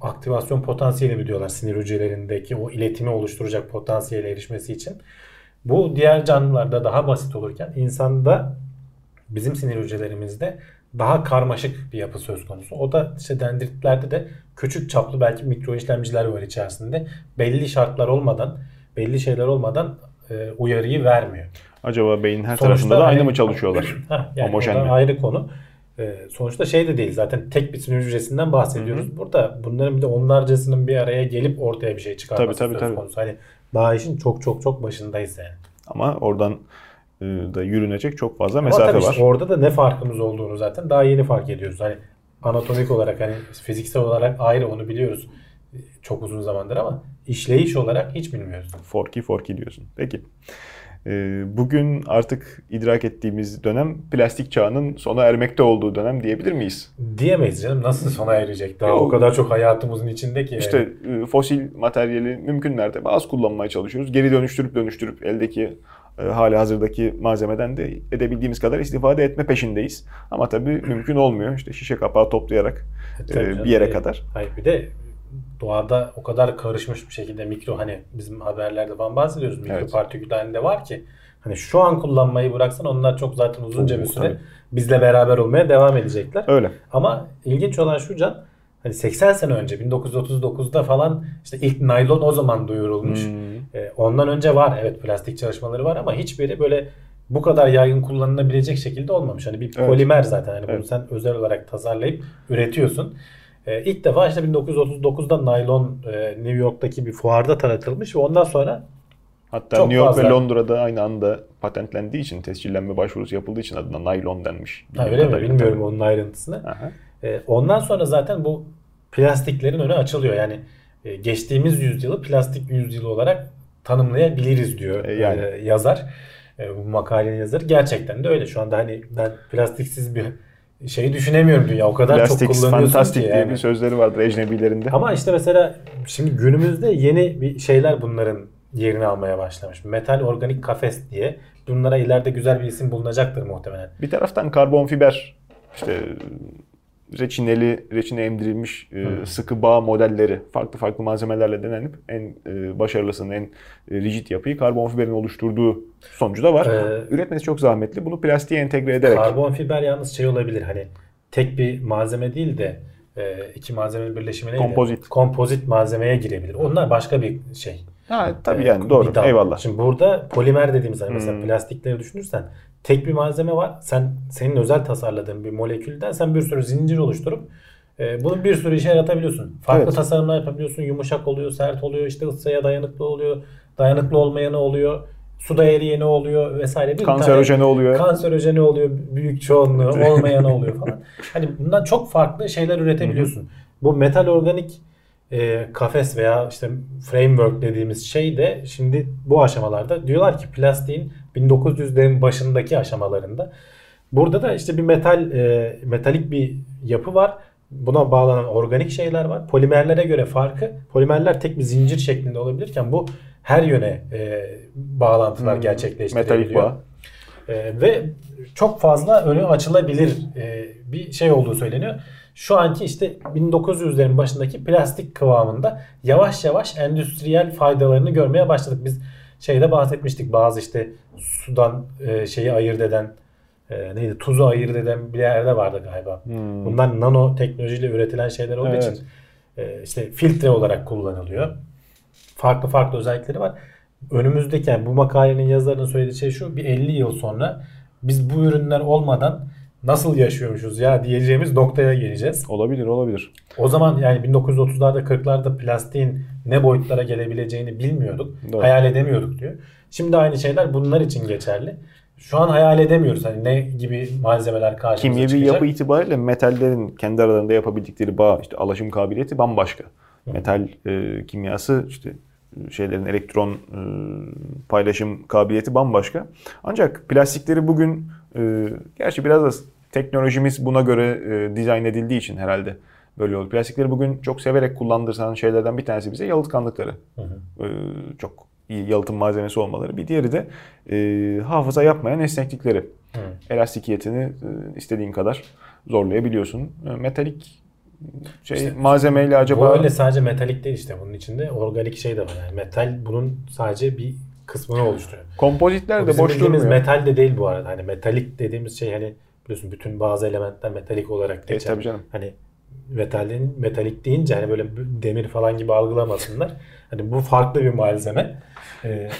aktivasyon potansiyeli mi diyorlar sinir hücrelerindeki o iletimi oluşturacak potansiyele erişmesi için. Bu diğer canlılarda daha basit olurken insanda bizim sinir hücrelerimizde daha karmaşık bir yapı söz konusu. O da işte dendritlerde de küçük çaplı belki mikro işlemciler var içerisinde. Belli şartlar olmadan, belli şeyler olmadan e, uyarıyı vermiyor. Acaba beynin her Sonuçta tarafında da aynı hani- mı çalışıyorlar? Ha, yani Homojen mi? ayrı konu. Ee, sonuçta şey de değil zaten tek bir sinir hücresinden bahsediyoruz. Burada bunların bir de onlarcasının bir araya gelip ortaya bir şey çıkarması Tabii, tabii, tabii. konusu. Hani daha işin çok çok çok başındayız yani. Ama oradan e, da yürünecek çok fazla Ama mesafe tabii var. işte orada da ne farkımız olduğunu zaten daha yeni fark ediyoruz. Hani anatomik olarak hani fiziksel olarak ayrı onu biliyoruz çok uzun zamandır ama işleyiş olarak hiç bilmiyoruz. Forky forky diyorsun. Peki. E, bugün artık idrak ettiğimiz dönem plastik çağının sona ermekte olduğu dönem diyebilir miyiz? Diyemeyiz canım nasıl sona erecek? Daha Yok. o kadar çok hayatımızın içinde ki. İşte e, fosil materyali mümkün mertebe az kullanmaya çalışıyoruz. Geri dönüştürüp dönüştürüp eldeki hali hazırdaki malzemeden de edebildiğimiz kadar istifade etme peşindeyiz. Ama tabii mümkün olmuyor. İşte şişe kapağı toplayarak E, e, bir yere E, kadar. Hayır bir de doğada o kadar karışmış bir şekilde mikro hani bizim haberlerde falan bahsediyoruz. Mikro Evet. partikül halinde var ki hani şu an kullanmayı bıraksan onlar çok zaten uzunca Oo, bir süre tabii. bizle beraber olmaya devam edecekler. Öyle. Ama ilginç olan şu can hani 80 sene önce 1939'da falan işte ilk naylon o zaman duyurulmuş. Hmm. E, ondan önce var evet plastik çalışmaları var ama hiçbiri böyle bu kadar yaygın kullanılabilecek şekilde olmamış. Hani bir Evet. polimer zaten hani bunu Evet. sen özel olarak tasarlayıp üretiyorsun. E, ilk defa işte 1939'da naylon e, New York'taki bir fuarda tanıtılmış ve ondan sonra Hatta Çok New York fazla. ve Londra'da aynı anda patentlendiği için, tescillenme başvurusu yapıldığı için adına naylon denmiş. ha, öyle mi bilmiyorum onun ayrıntısını. Aha. E, ondan sonra zaten bu plastiklerin önü açılıyor. Yani e, geçtiğimiz yüzyılı plastik yüzyılı olarak tanımlayabiliriz diyor E, yani. e, yazar. E, bu makalenin yazarı. Gerçekten de öyle. Şu anda hani ben plastiksiz bir şeyi düşünemiyorum dünya. O kadar çok Plastics kullanıyorsun fantastic ki diye yani. bir sözleri vardır ecnebilerinde. Ama işte mesela şimdi günümüzde yeni bir şeyler bunların yerini almaya başlamış. Metal organik kafes diye. Bunlara ileride güzel bir isim bulunacaktır muhtemelen. Bir taraftan karbon fiber işte reçineli, reçine emdirilmiş e, sıkı bağ modelleri farklı farklı malzemelerle denenip en e, başarılısının en e, rigid yapıyı karbon fiberin oluşturduğu sonucu da var. Ee, Üretmesi çok zahmetli. Bunu plastiğe entegre ederek Karbon fiber yalnız şey olabilir hani tek bir malzeme değil de e, iki malzemenin birleşimi neydi? Kompozit. Kompozit malzemeye girebilir. Onlar başka bir şey. ha, tabii Ee, yani doğru. dal. Eyvallah. Şimdi burada polimer dediğimiz hani mesela Hmm. plastikleri düşünürsen tek bir malzeme var. Sen senin özel tasarladığın bir molekülden sen bir sürü zincir oluşturup e, bunun bir sürü işe yaratabiliyorsun. Farklı Evet. tasarımlar yapabiliyorsun. Yumuşak oluyor, sert oluyor, işte ısıya dayanıklı oluyor, dayanıklı olmayanı oluyor. Suda eriyeni oluyor vesaire. Bir Kanserojeni oluyor. Kanserojeni oluyor büyük çoğunluğu, olmayanı oluyor falan. Hani bundan çok farklı şeyler üretebiliyorsun. Bu metal organik e, kafes veya işte framework dediğimiz şey de şimdi bu aşamalarda diyorlar ki plastiğin 1900'lerin başındaki aşamalarında burada da işte bir metal e, metalik bir yapı var. Buna bağlanan organik şeyler var. Polimerlere göre farkı polimerler tek bir zincir şeklinde olabilirken bu her yöne e, bağlantılar Hmm, gerçekleştirebiliyor. Metalik bağ. Ee, ve çok fazla önü açılabilir e, bir şey olduğu söyleniyor. Şu anki işte 1900'lerin başındaki plastik kıvamında yavaş yavaş endüstriyel faydalarını görmeye başladık. Biz şeyde bahsetmiştik bazı işte sudan e, şeyi ayırt eden e, neydi tuzu ayırt eden bir yerde vardı galiba. Hmm. Bunlar nano teknolojiyle üretilen şeyler olduğu Evet. için e, işte filtre olarak kullanılıyor. Farklı farklı özellikleri var. Önümüzdeki yani bu makalenin yazarının söylediği şey şu bir 50 yıl sonra biz bu ürünler olmadan nasıl yaşıyormuşuz ya diyeceğimiz noktaya geleceğiz. Olabilir, olabilir. O zaman yani 1930'larda 40'larda plastiğin ne boyutlara gelebileceğini bilmiyorduk. Doğru. Hayal edemiyorduk diyor. Şimdi aynı şeyler bunlar için geçerli. Şu an hayal edemiyoruz hani ne gibi malzemeler karşımıza Kimyevi çıkacak. yapı itibariyle metallerin kendi aralarında yapabildikleri bağ, işte alaşım kabiliyeti bambaşka. Metal e, kimyası işte e, şeylerin elektron e, paylaşım kabiliyeti bambaşka. Ancak plastikleri bugün e, gerçi biraz da teknolojimiz buna göre e, dizayn edildiği için herhalde böyle oldu. Plastikleri bugün çok severek kullandırsan şeylerden bir tanesi bize yalıtkanlıkları. Hı hı. E, çok iyi yalıtım malzemesi olmaları. Bir diğeri de e, hafıza yapmayan esneklikleri. Hı. Elastikiyetini e, istediğin kadar zorlayabiliyorsun. E, Metalik şey İşte malzemeyle acaba Bu öyle sadece metalik değil işte bunun içinde organik şey de var. Yani metal bunun sadece bir kısmını oluşturuyor. kompozitler de boş durmuyor. metal de değil bu arada. Hani metalik dediğimiz şey hani biliyorsun bütün bazı elementler metalik olarak E, geçer. tabii canım. Hani metalin metalik deyince hani böyle demir falan gibi algılamasınlar. Hani bu farklı bir malzeme. Ee,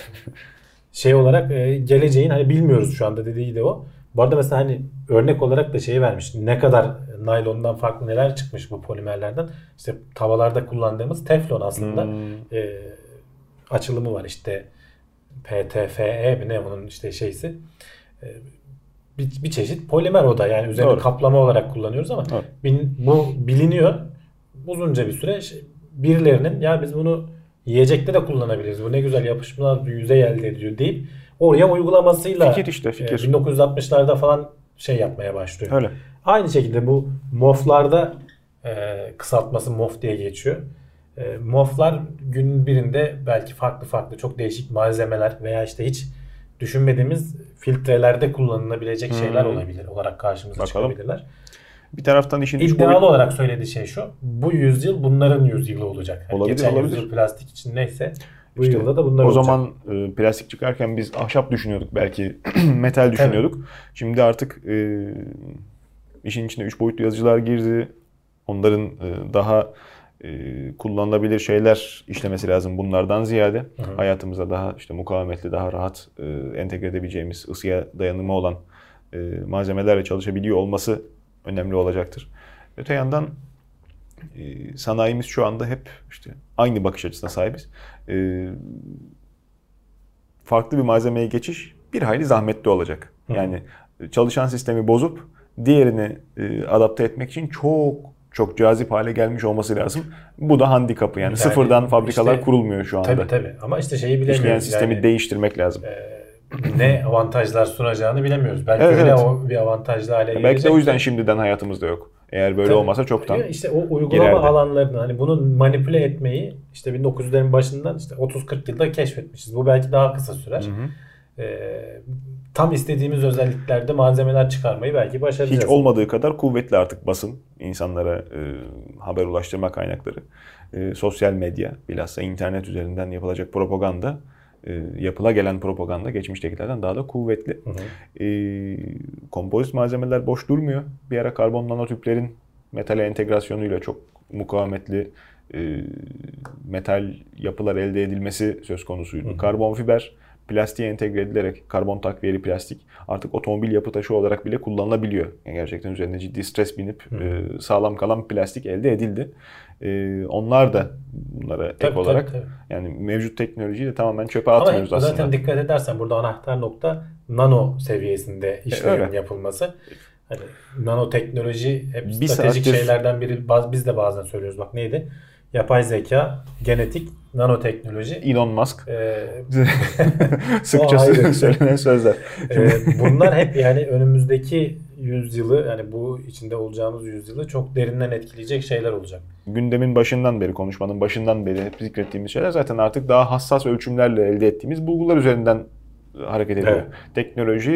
şey olarak e, geleceğin hani bilmiyoruz şu anda dediği de o. Bu arada mesela hani örnek olarak da şeyi vermiş. Ne kadar naylondan farklı neler çıkmış bu polimerlerden. İşte tavalarda kullandığımız teflon aslında Hmm. e, açılımı var işte PTFE mi ne onun işte şeysi. E, bir, bir çeşit polimer o da yani üzerine Doğru. kaplama olarak kullanıyoruz ama bin- bu biliniyor. Uzunca bir süre şey- birilerinin ya biz bunu yiyecekte de kullanabiliriz. Bu ne güzel yapışmalar yüzey elde ediyor deyip oraya uygulamasıyla Fikir işte, fikir. e, 1960'larda falan şey yapmaya başlıyor. Öyle. Aynı şekilde bu moflarda e, kısaltması mof diye geçiyor. E, moflar günün birinde belki farklı farklı çok değişik malzemeler veya işte hiç düşünmediğimiz filtrelerde kullanılabilecek şeyler Hmm. olabilir olarak karşımıza Bakalım. çıkabilirler. Bir taraftan işin İddialı boyut- olarak söylediği şey şu. Bu yüzyıl bunların yüzyılı olacak. Yani Olabilir, geçen olabilir. yüzyıl plastik için neyse bu İşte yılda da bunlar o olacak. zaman e, plastik çıkarken biz ahşap düşünüyorduk belki metal düşünüyorduk. Şimdi artık e, işin içine üç boyutlu yazıcılar girdi. Onların e, daha kullanılabilir şeyler işlemesi lazım bunlardan ziyade. Hı hı. Hayatımıza daha işte mukavemetli, daha rahat e, entegre edebileceğimiz, ısıya dayanımı olan e, malzemelerle çalışabiliyor olması önemli olacaktır. Öte yandan e, sanayimiz şu anda hep işte aynı bakış açısına sahibiz. E, farklı bir malzemeye geçiş bir hayli zahmetli olacak. Yani çalışan sistemi bozup diğerini e, adapte etmek için çok çok cazip hale gelmiş olması lazım. Bu da handikapı yani, Yani sıfırdan fabrikalar işte- kurulmuyor şu anda. Tabii tabii ama işte şeyi bilemiyoruz. İşleyen sistemi yani, değiştirmek lazım. e, ne avantajlar sunacağını bilemiyoruz. Belki Evet, öyle evet. o bir avantajlı hale gelecek. Belki de o yüzden şimdiden hayatımızda yok. Eğer böyle Tabii. olmasa çoktan. İşte o uygulama girerdi. alanlarını hani bunu manipüle etmeyi işte 1900'lerin başından işte 30-40 yılda keşfetmişiz. Bu belki daha kısa sürer. Hı hı. Ee, tam istediğimiz özelliklerde malzemeler çıkarmayı belki başaracağız. Hiç olmadığı kadar kuvvetli artık basın, insanlara e, haber ulaştırma kaynakları, e, sosyal medya, bilhassa internet üzerinden yapılacak propaganda, e, yapıla gelen propaganda geçmiştekilerden daha da kuvvetli. Hı hı. E, kompozit malzemeler boş durmuyor. Bir ara karbon nanotüplerin metale entegrasyonuyla çok mukavemetli e, metal yapılar elde edilmesi söz konusuydu. Karbon fiber plastiğe entegre edilerek karbon takviyeli plastik artık otomobil yapı taşı olarak bile kullanılabiliyor. Yani gerçekten üzerine ciddi stres binip e, sağlam kalan plastik elde edildi. E, onlar da bunlara ek Tabii, olarak tabii, tabii. yani mevcut teknolojiyi de tamamen çöpe Ama atmıyoruz aslında. zaten dikkat edersen burada anahtar nokta nano seviyesinde işlerin öyle. yapılması. Hani nanoteknoloji hep Bir stratejik saattir- şeylerden biri. Biz de bazen söylüyoruz. Bak neydi? Yapay zeka, genetik, nanoteknoloji. Elon Musk Ee, sıkça ayrı. söylenen sözler. Ee, bunlar hep yani önümüzdeki yüzyılı yani bu içinde olacağımız yüzyılı çok derinden etkileyecek şeyler olacak. gündemin başından beri, konuşmanın başından beri hep zikrettiğimiz şeyler zaten artık daha hassas ölçümlerle elde ettiğimiz bulgular üzerinden hareket ediyor. Evet. Teknoloji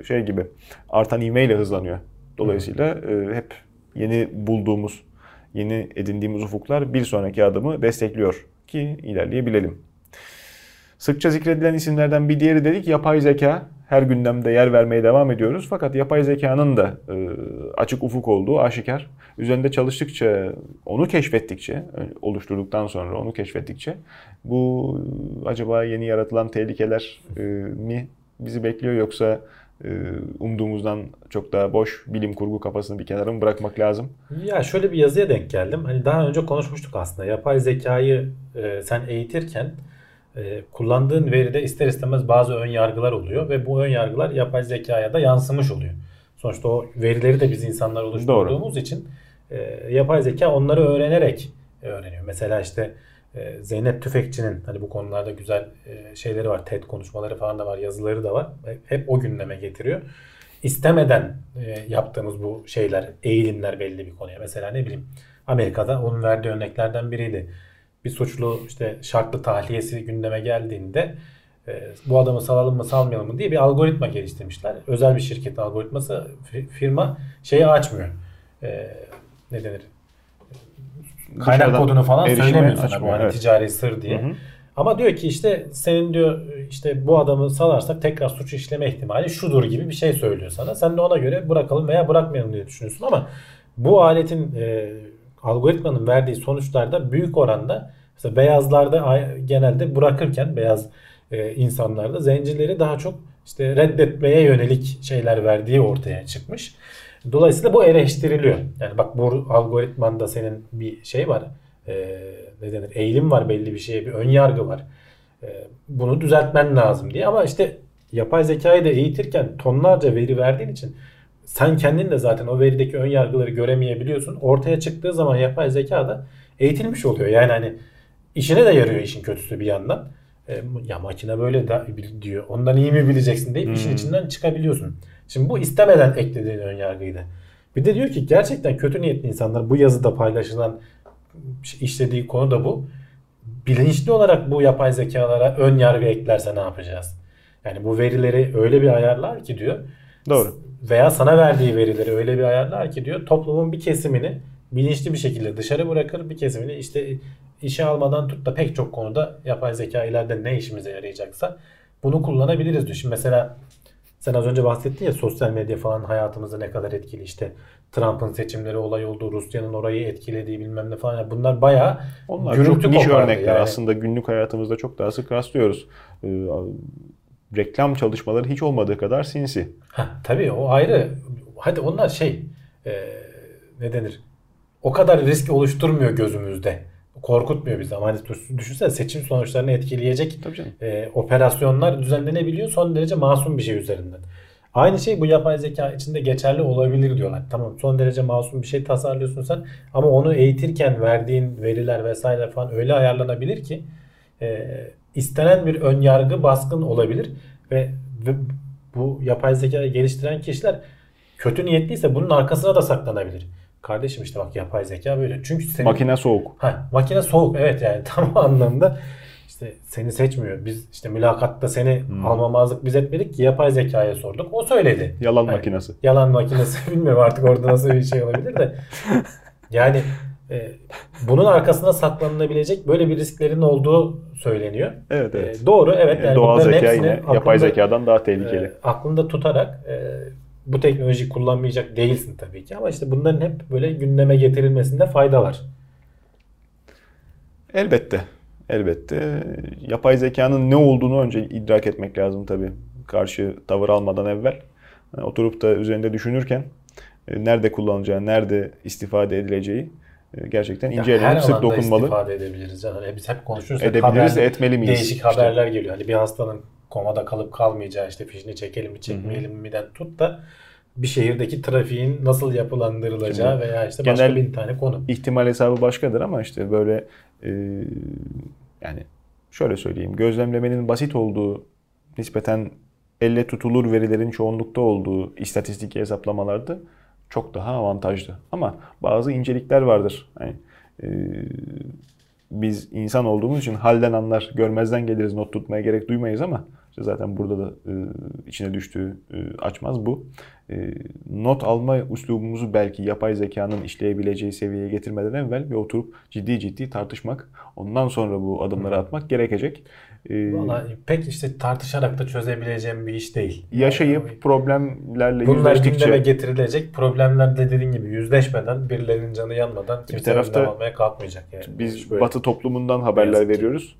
e, şey gibi artan ivmeyle hızlanıyor. Dolayısıyla e, hep yeni bulduğumuz, yeni edindiğimiz ufuklar bir sonraki adımı destekliyor ki ilerleyebilelim. Sıkça zikredilen isimlerden bir diğeri dedik yapay zeka. Her gündemde yer vermeye devam ediyoruz. Fakat yapay zekanın da e, açık ufuk olduğu aşikar. Üzerinde çalıştıkça, onu keşfettikçe, oluşturduktan sonra onu keşfettikçe bu e, acaba yeni yaratılan tehlikeler e, mi bizi bekliyor yoksa e, umduğumuzdan çok daha boş bilim kurgu kafasını bir kenara mı bırakmak lazım? Ya şöyle bir yazıya denk geldim. Hani daha önce konuşmuştuk aslında. Yapay zekayı e, sen eğitirken e, kullandığın veride ister istemez bazı ön yargılar oluyor ve bu ön yargılar yapay zekaya da yansımış oluyor. Sonuçta o verileri de biz insanlar oluşturduğumuz için e, yapay zeka onları öğrenerek öğreniyor. Mesela işte Zeynep Tüfekçi'nin hani bu konularda güzel e, şeyleri var. TED konuşmaları falan da var, yazıları da var. Hep o gündeme getiriyor. İstemeden e, yaptığımız bu şeyler, eğilimler belli bir konuya. Mesela ne bileyim Amerika'da onun verdiği örneklerden biriydi. Bir suçlu işte şartlı tahliyesi gündeme geldiğinde e, bu adamı salalım mı salmayalım mı diye bir algoritma geliştirmişler. Özel bir şirketin algoritması fi- firma şeyi açmıyor. Ne denir? Kaynak kodunu falan söylemiyor sana bu hani evet. ticari sır diye. Hı hı. Ama diyor ki işte senin diyor işte bu adamı salarsak tekrar suç işleme ihtimali şudur gibi bir şey söylüyor sana. Sen de ona göre bırakalım veya bırakmayalım diye düşünüyorsun ama bu aletin e, algoritmanın verdiği sonuçlarda büyük oranda mesela beyazlarda genelde bırakırken beyaz e, insanlarda zencileri daha çok işte reddetmeye yönelik şeyler verdiği ortaya çıkmış. Dolayısıyla bu eleştiriliyor. Yani bak bu algoritmanda senin bir şey var. E, ne denir? Eğilim var belli bir şeye, bir ön yargı var. E, bunu düzeltmen lazım diye. Ama işte yapay zekayı da eğitirken tonlarca veri verdiğin için sen kendin de zaten o verideki ön yargıları göremeyebiliyorsun. Ortaya çıktığı zaman yapay zeka da eğitilmiş oluyor. Yani hani işine de yarıyor işin kötüsü bir yandan. E, ya makine böyle da diyor. Ondan iyi mi bileceksin deyip işin Hmm. içinden çıkabiliyorsun. Şimdi bu istemeden eklediğin ön yargıydı. Bir de diyor ki gerçekten kötü niyetli insanlar bu yazıda paylaşılan işlediği konu da bu. Bilinçli olarak bu yapay zekalara ön yargı eklerse ne yapacağız? Yani bu verileri öyle bir ayarlar ki diyor. Doğru. Veya sana verdiği verileri öyle bir ayarlar ki diyor toplumun bir kesimini bilinçli bir şekilde dışarı bırakır bir kesimini işte işe almadan tut da pek çok konuda yapay zeka ileride ne işimize yarayacaksa bunu kullanabiliriz diyor. Şimdi mesela sen az önce bahsettin ya sosyal medya falan hayatımızda ne kadar etkili işte Trump'ın seçimleri olay oldu, Rusya'nın orayı etkilediği bilmem ne falan. Yani bunlar bayağı Onlar gürültü çok niş örnekler. yani. Aslında günlük hayatımızda çok daha sık rastlıyoruz. Ee, reklam çalışmaları hiç olmadığı kadar sinsi. Heh, tabii o ayrı. Hadi onlar şey e, ne denir? O kadar risk oluşturmuyor gözümüzde. Korkutmuyor bizi ama hani düş- düşünsene seçim sonuçlarını etkileyecek e, operasyonlar düzenlenebiliyor son derece masum bir şey üzerinden. Aynı şey bu yapay zeka içinde geçerli olabilir diyorlar. Tamam son derece masum bir şey tasarlıyorsun sen ama onu eğitirken verdiğin veriler vesaire falan öyle ayarlanabilir ki e, istenen bir ön yargı baskın olabilir. Ve, ve bu yapay zekayı geliştiren kişiler kötü niyetliyse bunun arkasına da saklanabilir. Kardeşim işte bak yapay zeka böyle. Çünkü senin Makine soğuk. Ha, makine soğuk evet yani tam anlamda işte seni seçmiyor. Biz işte mülakatta seni Hmm. almamazlık biz etmedik ki yapay zekaya sorduk. O söyledi. Yalan Hani makinesi. Yalan makinesi bilmiyorum artık orada nasıl bir şey olabilir de. Yani e, bunun arkasına saklanılabilecek böyle bir risklerin olduğu söyleniyor. Evet evet. E, doğru evet yani Doğal zeka yine yapay aklında- zekadan daha tehlikeli. e, aklında tutarak e, bu teknolojiyi kullanmayacak değilsin tabii ki ama işte bunların hep böyle gündeme getirilmesinde fayda var. Elbette. Elbette. Yapay zekanın ne olduğunu önce idrak etmek lazım tabii. Karşı tavır almadan evvel. Yani oturup da üzerinde düşünürken e, nerede kullanılacağı, nerede istifade edileceği e, gerçekten Ya ince her ellenip sık dokunmalı. istifade edebiliriz. Yani biz hep konuşuyoruz. Edebiliriz de haber- etmeli miyiz? Değişik İşte. haberler geliyor. Hani bir hastanın komada kalıp kalmayacağı işte fişini çekelim mi çekmeyelim mi'den tut da bir şehirdeki trafiğin nasıl yapılandırılacağı Şimdi veya işte başka bin tane konu. ihtimal hesabı başkadır ama işte böyle e, yani şöyle söyleyeyim gözlemlemenin basit olduğu nispeten elle tutulur verilerin çoğunlukta olduğu istatistik hesaplamalarda çok daha avantajlı. Ama bazı incelikler vardır. Yani, e, biz insan olduğumuz için halden anlar, görmezden geliriz, not tutmaya gerek duymayız ama işte zaten burada da e, içine düştüğü e, açmaz bu. E, not alma üslubumuzu belki yapay zekanın işleyebileceği seviyeye getirmeden evvel bir oturup ciddi ciddi tartışmak, ondan sonra bu adımları atmak gerekecek. E, Vallahi pek işte tartışarak da çözebileceğim bir iş değil. yaşayıp problemlerle Bunlar yüzleştikçe gündeme getirilecek. Problemler de dediğin gibi yüzleşmeden, birilerinin canı yanmadan kimse tarafta önlem almaya kalkmayacak. Yani. biz. Batı toplumundan haberler veriyoruz.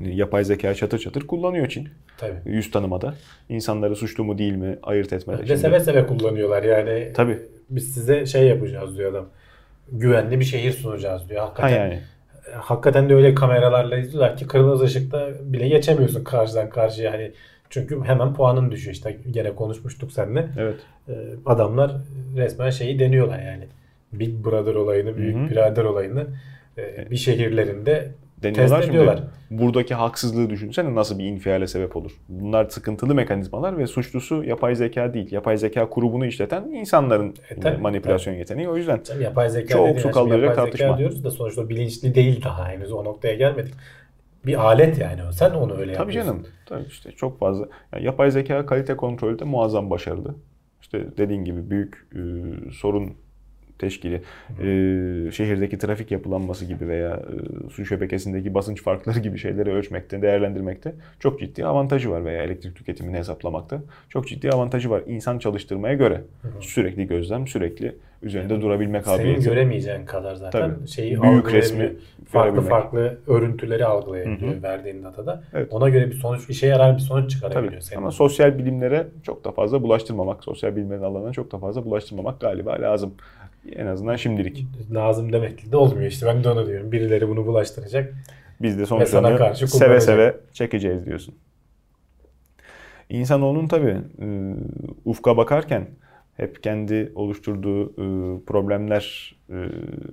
Yapay zeka çatır çatır kullanıyor Çin. Tabii. Yüz tanımada. İnsanları suçlu mu değil mi ayırt etmede. Şimdi- seve seve kullanıyorlar yani. Tabii. Biz size şey yapacağız diyor adam. Güvenli bir şehir sunacağız diyor. Ha Hakikaten, yani. hakikaten de öyle kameralarla izliyorlar ki kırmızı ışıkta bile geçemiyorsun karşıdan karşıya. Hani çünkü hemen puanın düşüyor işte. Gene konuşmuştuk seninle. Evet. Ee, adamlar resmen şeyi deniyorlar yani. Big Brother olayını, Büyük Hı hı. Birader olayını e, bir şehirlerinde Deniyorlar şimdi. Buradaki haksızlığı düşünsene nasıl bir infiale sebep olur. Bunlar sıkıntılı mekanizmalar ve suçlusu yapay zeka değil. Yapay zeka grubunu işleten insanların E, tabii, manipülasyon yeteneği. O yüzden Canım yapay zeka Çok su şimdi kaldıracak yapay tartışma. zeka diyoruz da sonuçta bilinçli değil daha henüz o noktaya gelmedik. Bir alet yani o. Sen onu öyle tabii yapıyorsun. canım. Tabii işte çok fazla. Yani yapay zeka kalite kontrolde muazzam başarılı. İşte dediğin gibi büyük e, sorun teşkili, e, şehirdeki trafik yapılanması gibi veya e, su şebekesindeki basınç farkları gibi şeyleri ölçmekte, değerlendirmekte çok ciddi avantajı var veya elektrik tüketimini hesaplamakta çok ciddi avantajı var insan çalıştırmaya göre. Sürekli gözlem, sürekli üzerinde durabilme Senin kabiliyeti. göremeyeceğin kadar zaten Tabii. şeyi Büyük resmi farklı farklı örüntüleri algılayabiliyor Hı hı. verdiğin datada. Evet. Ona göre bir sonuç işe yarar bir sonuç çıkarabiliyor Tabii. senin. Ama sosyal bilimlere çok da fazla bulaştırmamak, sosyal bilimlerin alanına çok da fazla bulaştırmamak galiba lazım. En azından şimdilik. lazım demekle de olmuyor işte ben de onu diyorum. Birileri bunu bulaştıracak. Biz de sonuçlarını seve seve çekeceğiz diyorsun. İnsanoğlunun tabii e, ufka bakarken hep kendi oluşturduğu e, problemler e,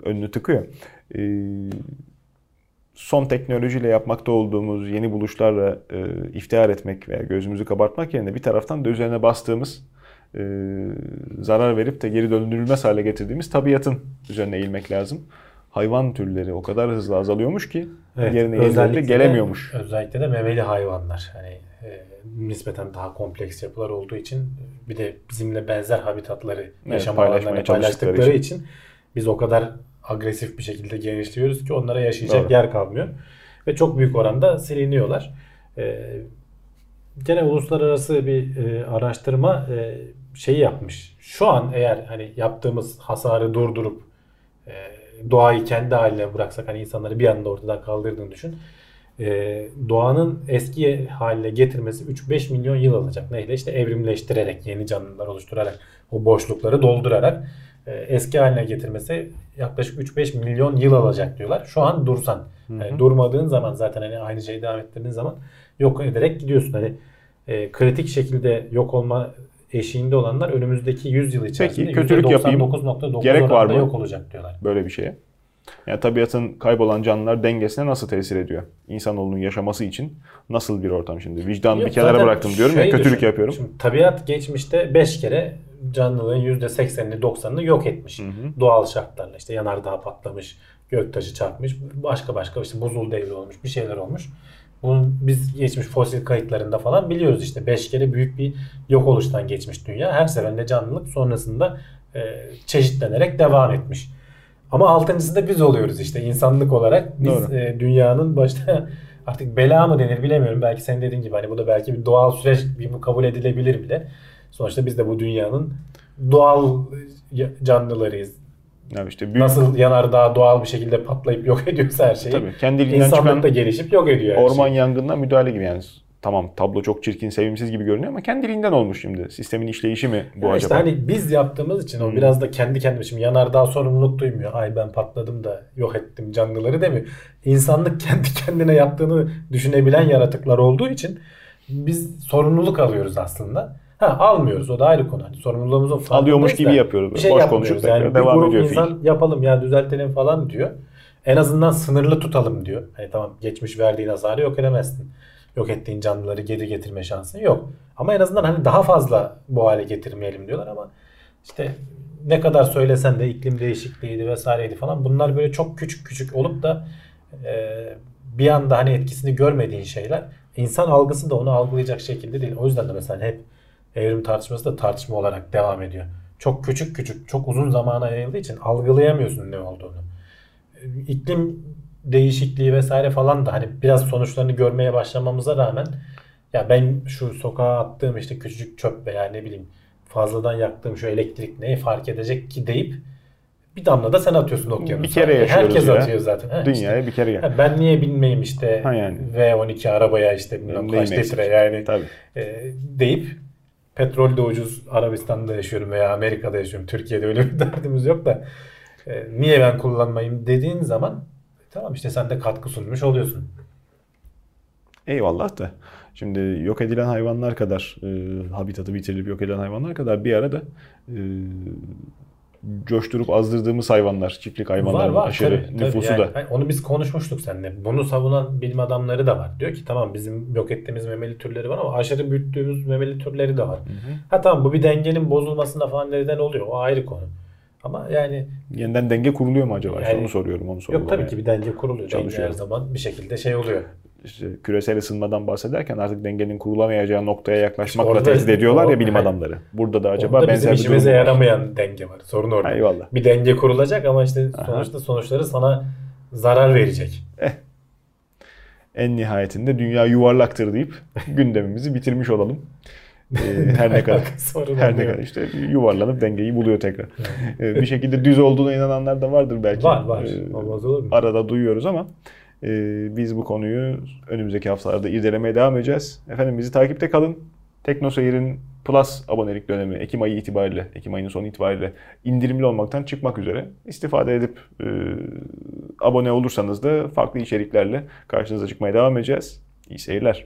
önünü tıkıyor. E, Son teknolojiyle yapmakta olduğumuz yeni buluşlarla e, iftihar etmek veya gözümüzü kabartmak yerine bir taraftan da üzerine bastığımız e, zarar verip de geri döndürülmez hale getirdiğimiz tabiatın üzerine eğilmek lazım. Hayvan türleri o kadar hızlı azalıyormuş ki yerine yenileri özellikle de- gelemiyormuş. özellikle de memeli hayvanlar. Hani e, nispeten daha kompleks yapılar olduğu için bir de bizimle benzer habitatları yaşam paylaşmaya alanlarını paylaştıkları için. biz o kadar agresif bir şekilde genişliyoruz ki onlara yaşayacak Doğru. yer kalmıyor. Ve çok büyük oranda siliniyorlar. E, gene uluslararası bir e, araştırma e, şeyi yapmış. Şu an eğer hani yaptığımız hasarı durdurup e, doğayı kendi haline bıraksak hani insanları bir anda ortadan kaldırdığını düşün. E, doğanın eski haline getirmesi 3-5 milyon yıl alacak. Neyle? İşte evrimleştirerek, yeni canlılar oluşturarak, o boşlukları doldurarak e, eski haline getirmesi yaklaşık 3-5 milyon yıl alacak diyorlar. Şu an dursan. Yani durmadığın zaman zaten hani aynı şeyi devam ettirdiğin zaman yok ederek gidiyorsun. Hani e, kritik şekilde yok olma eşiğinde olanlar önümüzdeki 100 yıl içerisinde kötülük yapayım. %99.9 Gerek var mı? yok olacak diyorlar. Böyle bir şeye. Yani tabiatın kaybolan canlılar dengesine nasıl tesir ediyor? İnsanoğlunun yaşaması için nasıl bir ortam şimdi? Vicdanı bir Yok, kenara zaten bıraktım diyorum ya kötülük düşün. yapıyorum. Şimdi tabiat geçmişte 5 kere canlılığın %80'ini 90'ını yok etmiş. Doğal şartlarla işte yanardağ patlamış, göktaşı çarpmış, başka başka işte buzul devri olmuş, bir şeyler olmuş. Bunun biz geçmiş fosil kayıtlarında falan biliyoruz işte 5 kere büyük bir yok oluştan geçmiş dünya. Her seferinde canlılık sonrasında e, çeşitlenerek devam etmiş. Ama altıncısı da biz oluyoruz işte insanlık olarak. Biz Doğru. e, dünyanın başta artık bela mı denir bilemiyorum. Belki senin dediğin gibi hani bu da belki bir doğal süreç gibi kabul edilebilir bile. Sonuçta biz de bu dünyanın doğal canlılarıyız. Yani işte büyük, Nasıl yanardağ doğal bir şekilde patlayıp yok ediyorsa her şeyi. tabii İnsanlık çıkan da gelişip yok ediyor her orman şeyi. yangınına müdahale gibi yani. Tamam tablo çok çirkin, sevimsiz gibi görünüyor ama kendiliğinden olmuş şimdi. Sistemin işleyişi mi bu Ya işte acaba? hani biz yaptığımız için o Hmm. biraz da kendi kendime şimdi yanardağ sorumluluk duymuyor. Ay ben patladım da yok ettim canlıları demiyor. İnsanlık kendi kendine yaptığını düşünebilen yaratıklar olduğu için biz sorumluluk alıyoruz aslında. Ha almıyoruz o da ayrı konu. Hani sorumluluğumuzun farkındayız Alıyormuş gibi yapıyoruz. Bir şey Boş konuşup yani bir devam ediyor insan yapalım ya düzeltelim falan diyor. En azından sınırlı tutalım diyor. Hani tamam geçmiş verdiğin hasarı yok edemezsin. Yok ettiğin canlıları geri getirme şansın yok. Ama en azından hani daha fazla bu hale getirmeyelim diyorlar ama işte ne kadar söylesen de iklim değişikliğiydi vesaireydi falan bunlar böyle çok küçük küçük olup da e, bir anda hani etkisini görmediğin şeyler insan algısı da onu algılayacak şekilde değil. O yüzden de mesela hep evrim tartışması da tartışma olarak devam ediyor. Çok küçük küçük çok uzun zamana yayıldığı için algılayamıyorsun ne olduğunu. E, İklim değişikliği vesaire falan da hani biraz sonuçlarını görmeye başlamamıza rağmen ya ben şu sokağa attığım işte küçücük çöp veya ne bileyim fazladan yaktığım şu elektrik neyi fark edecek ki deyip bir damla da sen atıyorsun okyanusa. Bir kere yaşıyoruz Herkes ya. atıyor zaten. Ha, işte. Dünyaya bir kere gel. Ben niye binmeyeyim işte Ha yani. V12 arabaya işte bilmem kaç litre yani Tabii. e, deyip petrol de ucuz Arabistan'da yaşıyorum veya Amerika'da yaşıyorum. Türkiye'de öyle bir derdimiz yok da e, niye ben kullanmayayım dediğin zaman tamam işte sen de katkı sunmuş oluyorsun. Eyvallah da. Şimdi yok edilen hayvanlar kadar, e, habitatı bitirilip yok edilen hayvanlar kadar bir arada e, coşturup azdırdığımız hayvanlar, çiftlik hayvanların aşırı tabii, tabii. nüfusu Yani da. hani onu biz konuşmuştuk seninle. Bunu savunan bilim adamları da var. Diyor ki tamam bizim yok ettiğimiz memeli türleri var ama aşırı büyüttüğümüz memeli türleri de var. Ha tamam bu bir dengenin bozulmasına falan neden oluyor. O ayrı konu. Ama yani Yeniden denge kuruluyor mu acaba? İşte Yani- onu soruyorum, onu yok soruyorum. tabii ki bir denge kuruluyor. Denge her zaman bir şekilde şey oluyor. İşte küresel ısınmadan bahsederken artık dengenin kurulamayacağı noktaya yaklaşmakla orada- tehdit ediyorlar ya bilim o- adamları. Burada da acaba Orada benzer bizim bir işimize var. yaramayan denge var. Sorun orada. Ha, Eyvallah. Bir denge kurulacak ama işte Aha. sonuçta sonuçları sana zarar verecek. En nihayetinde dünya yuvarlaktır deyip gündemimizi bitirmiş olalım. Ee, her ne kadar her ne kadar işte yuvarlanıp dengeyi buluyor tekrar. Ee, bir şekilde düz olduğuna inananlar da vardır belki. Var var. Ee, Olmaz olur mu? arada duyuyoruz ama e, biz bu konuyu önümüzdeki haftalarda irdelemeye devam edeceğiz. Efendim bizi takipte kalın. Teknoseyir'in Plus abonelik dönemi Ekim ayı itibariyle, Ekim ayının sonu itibariyle indirimli olmaktan çıkmak üzere. İstifade edip e, abone olursanız da farklı içeriklerle karşınıza çıkmaya devam edeceğiz. İyi seyirler.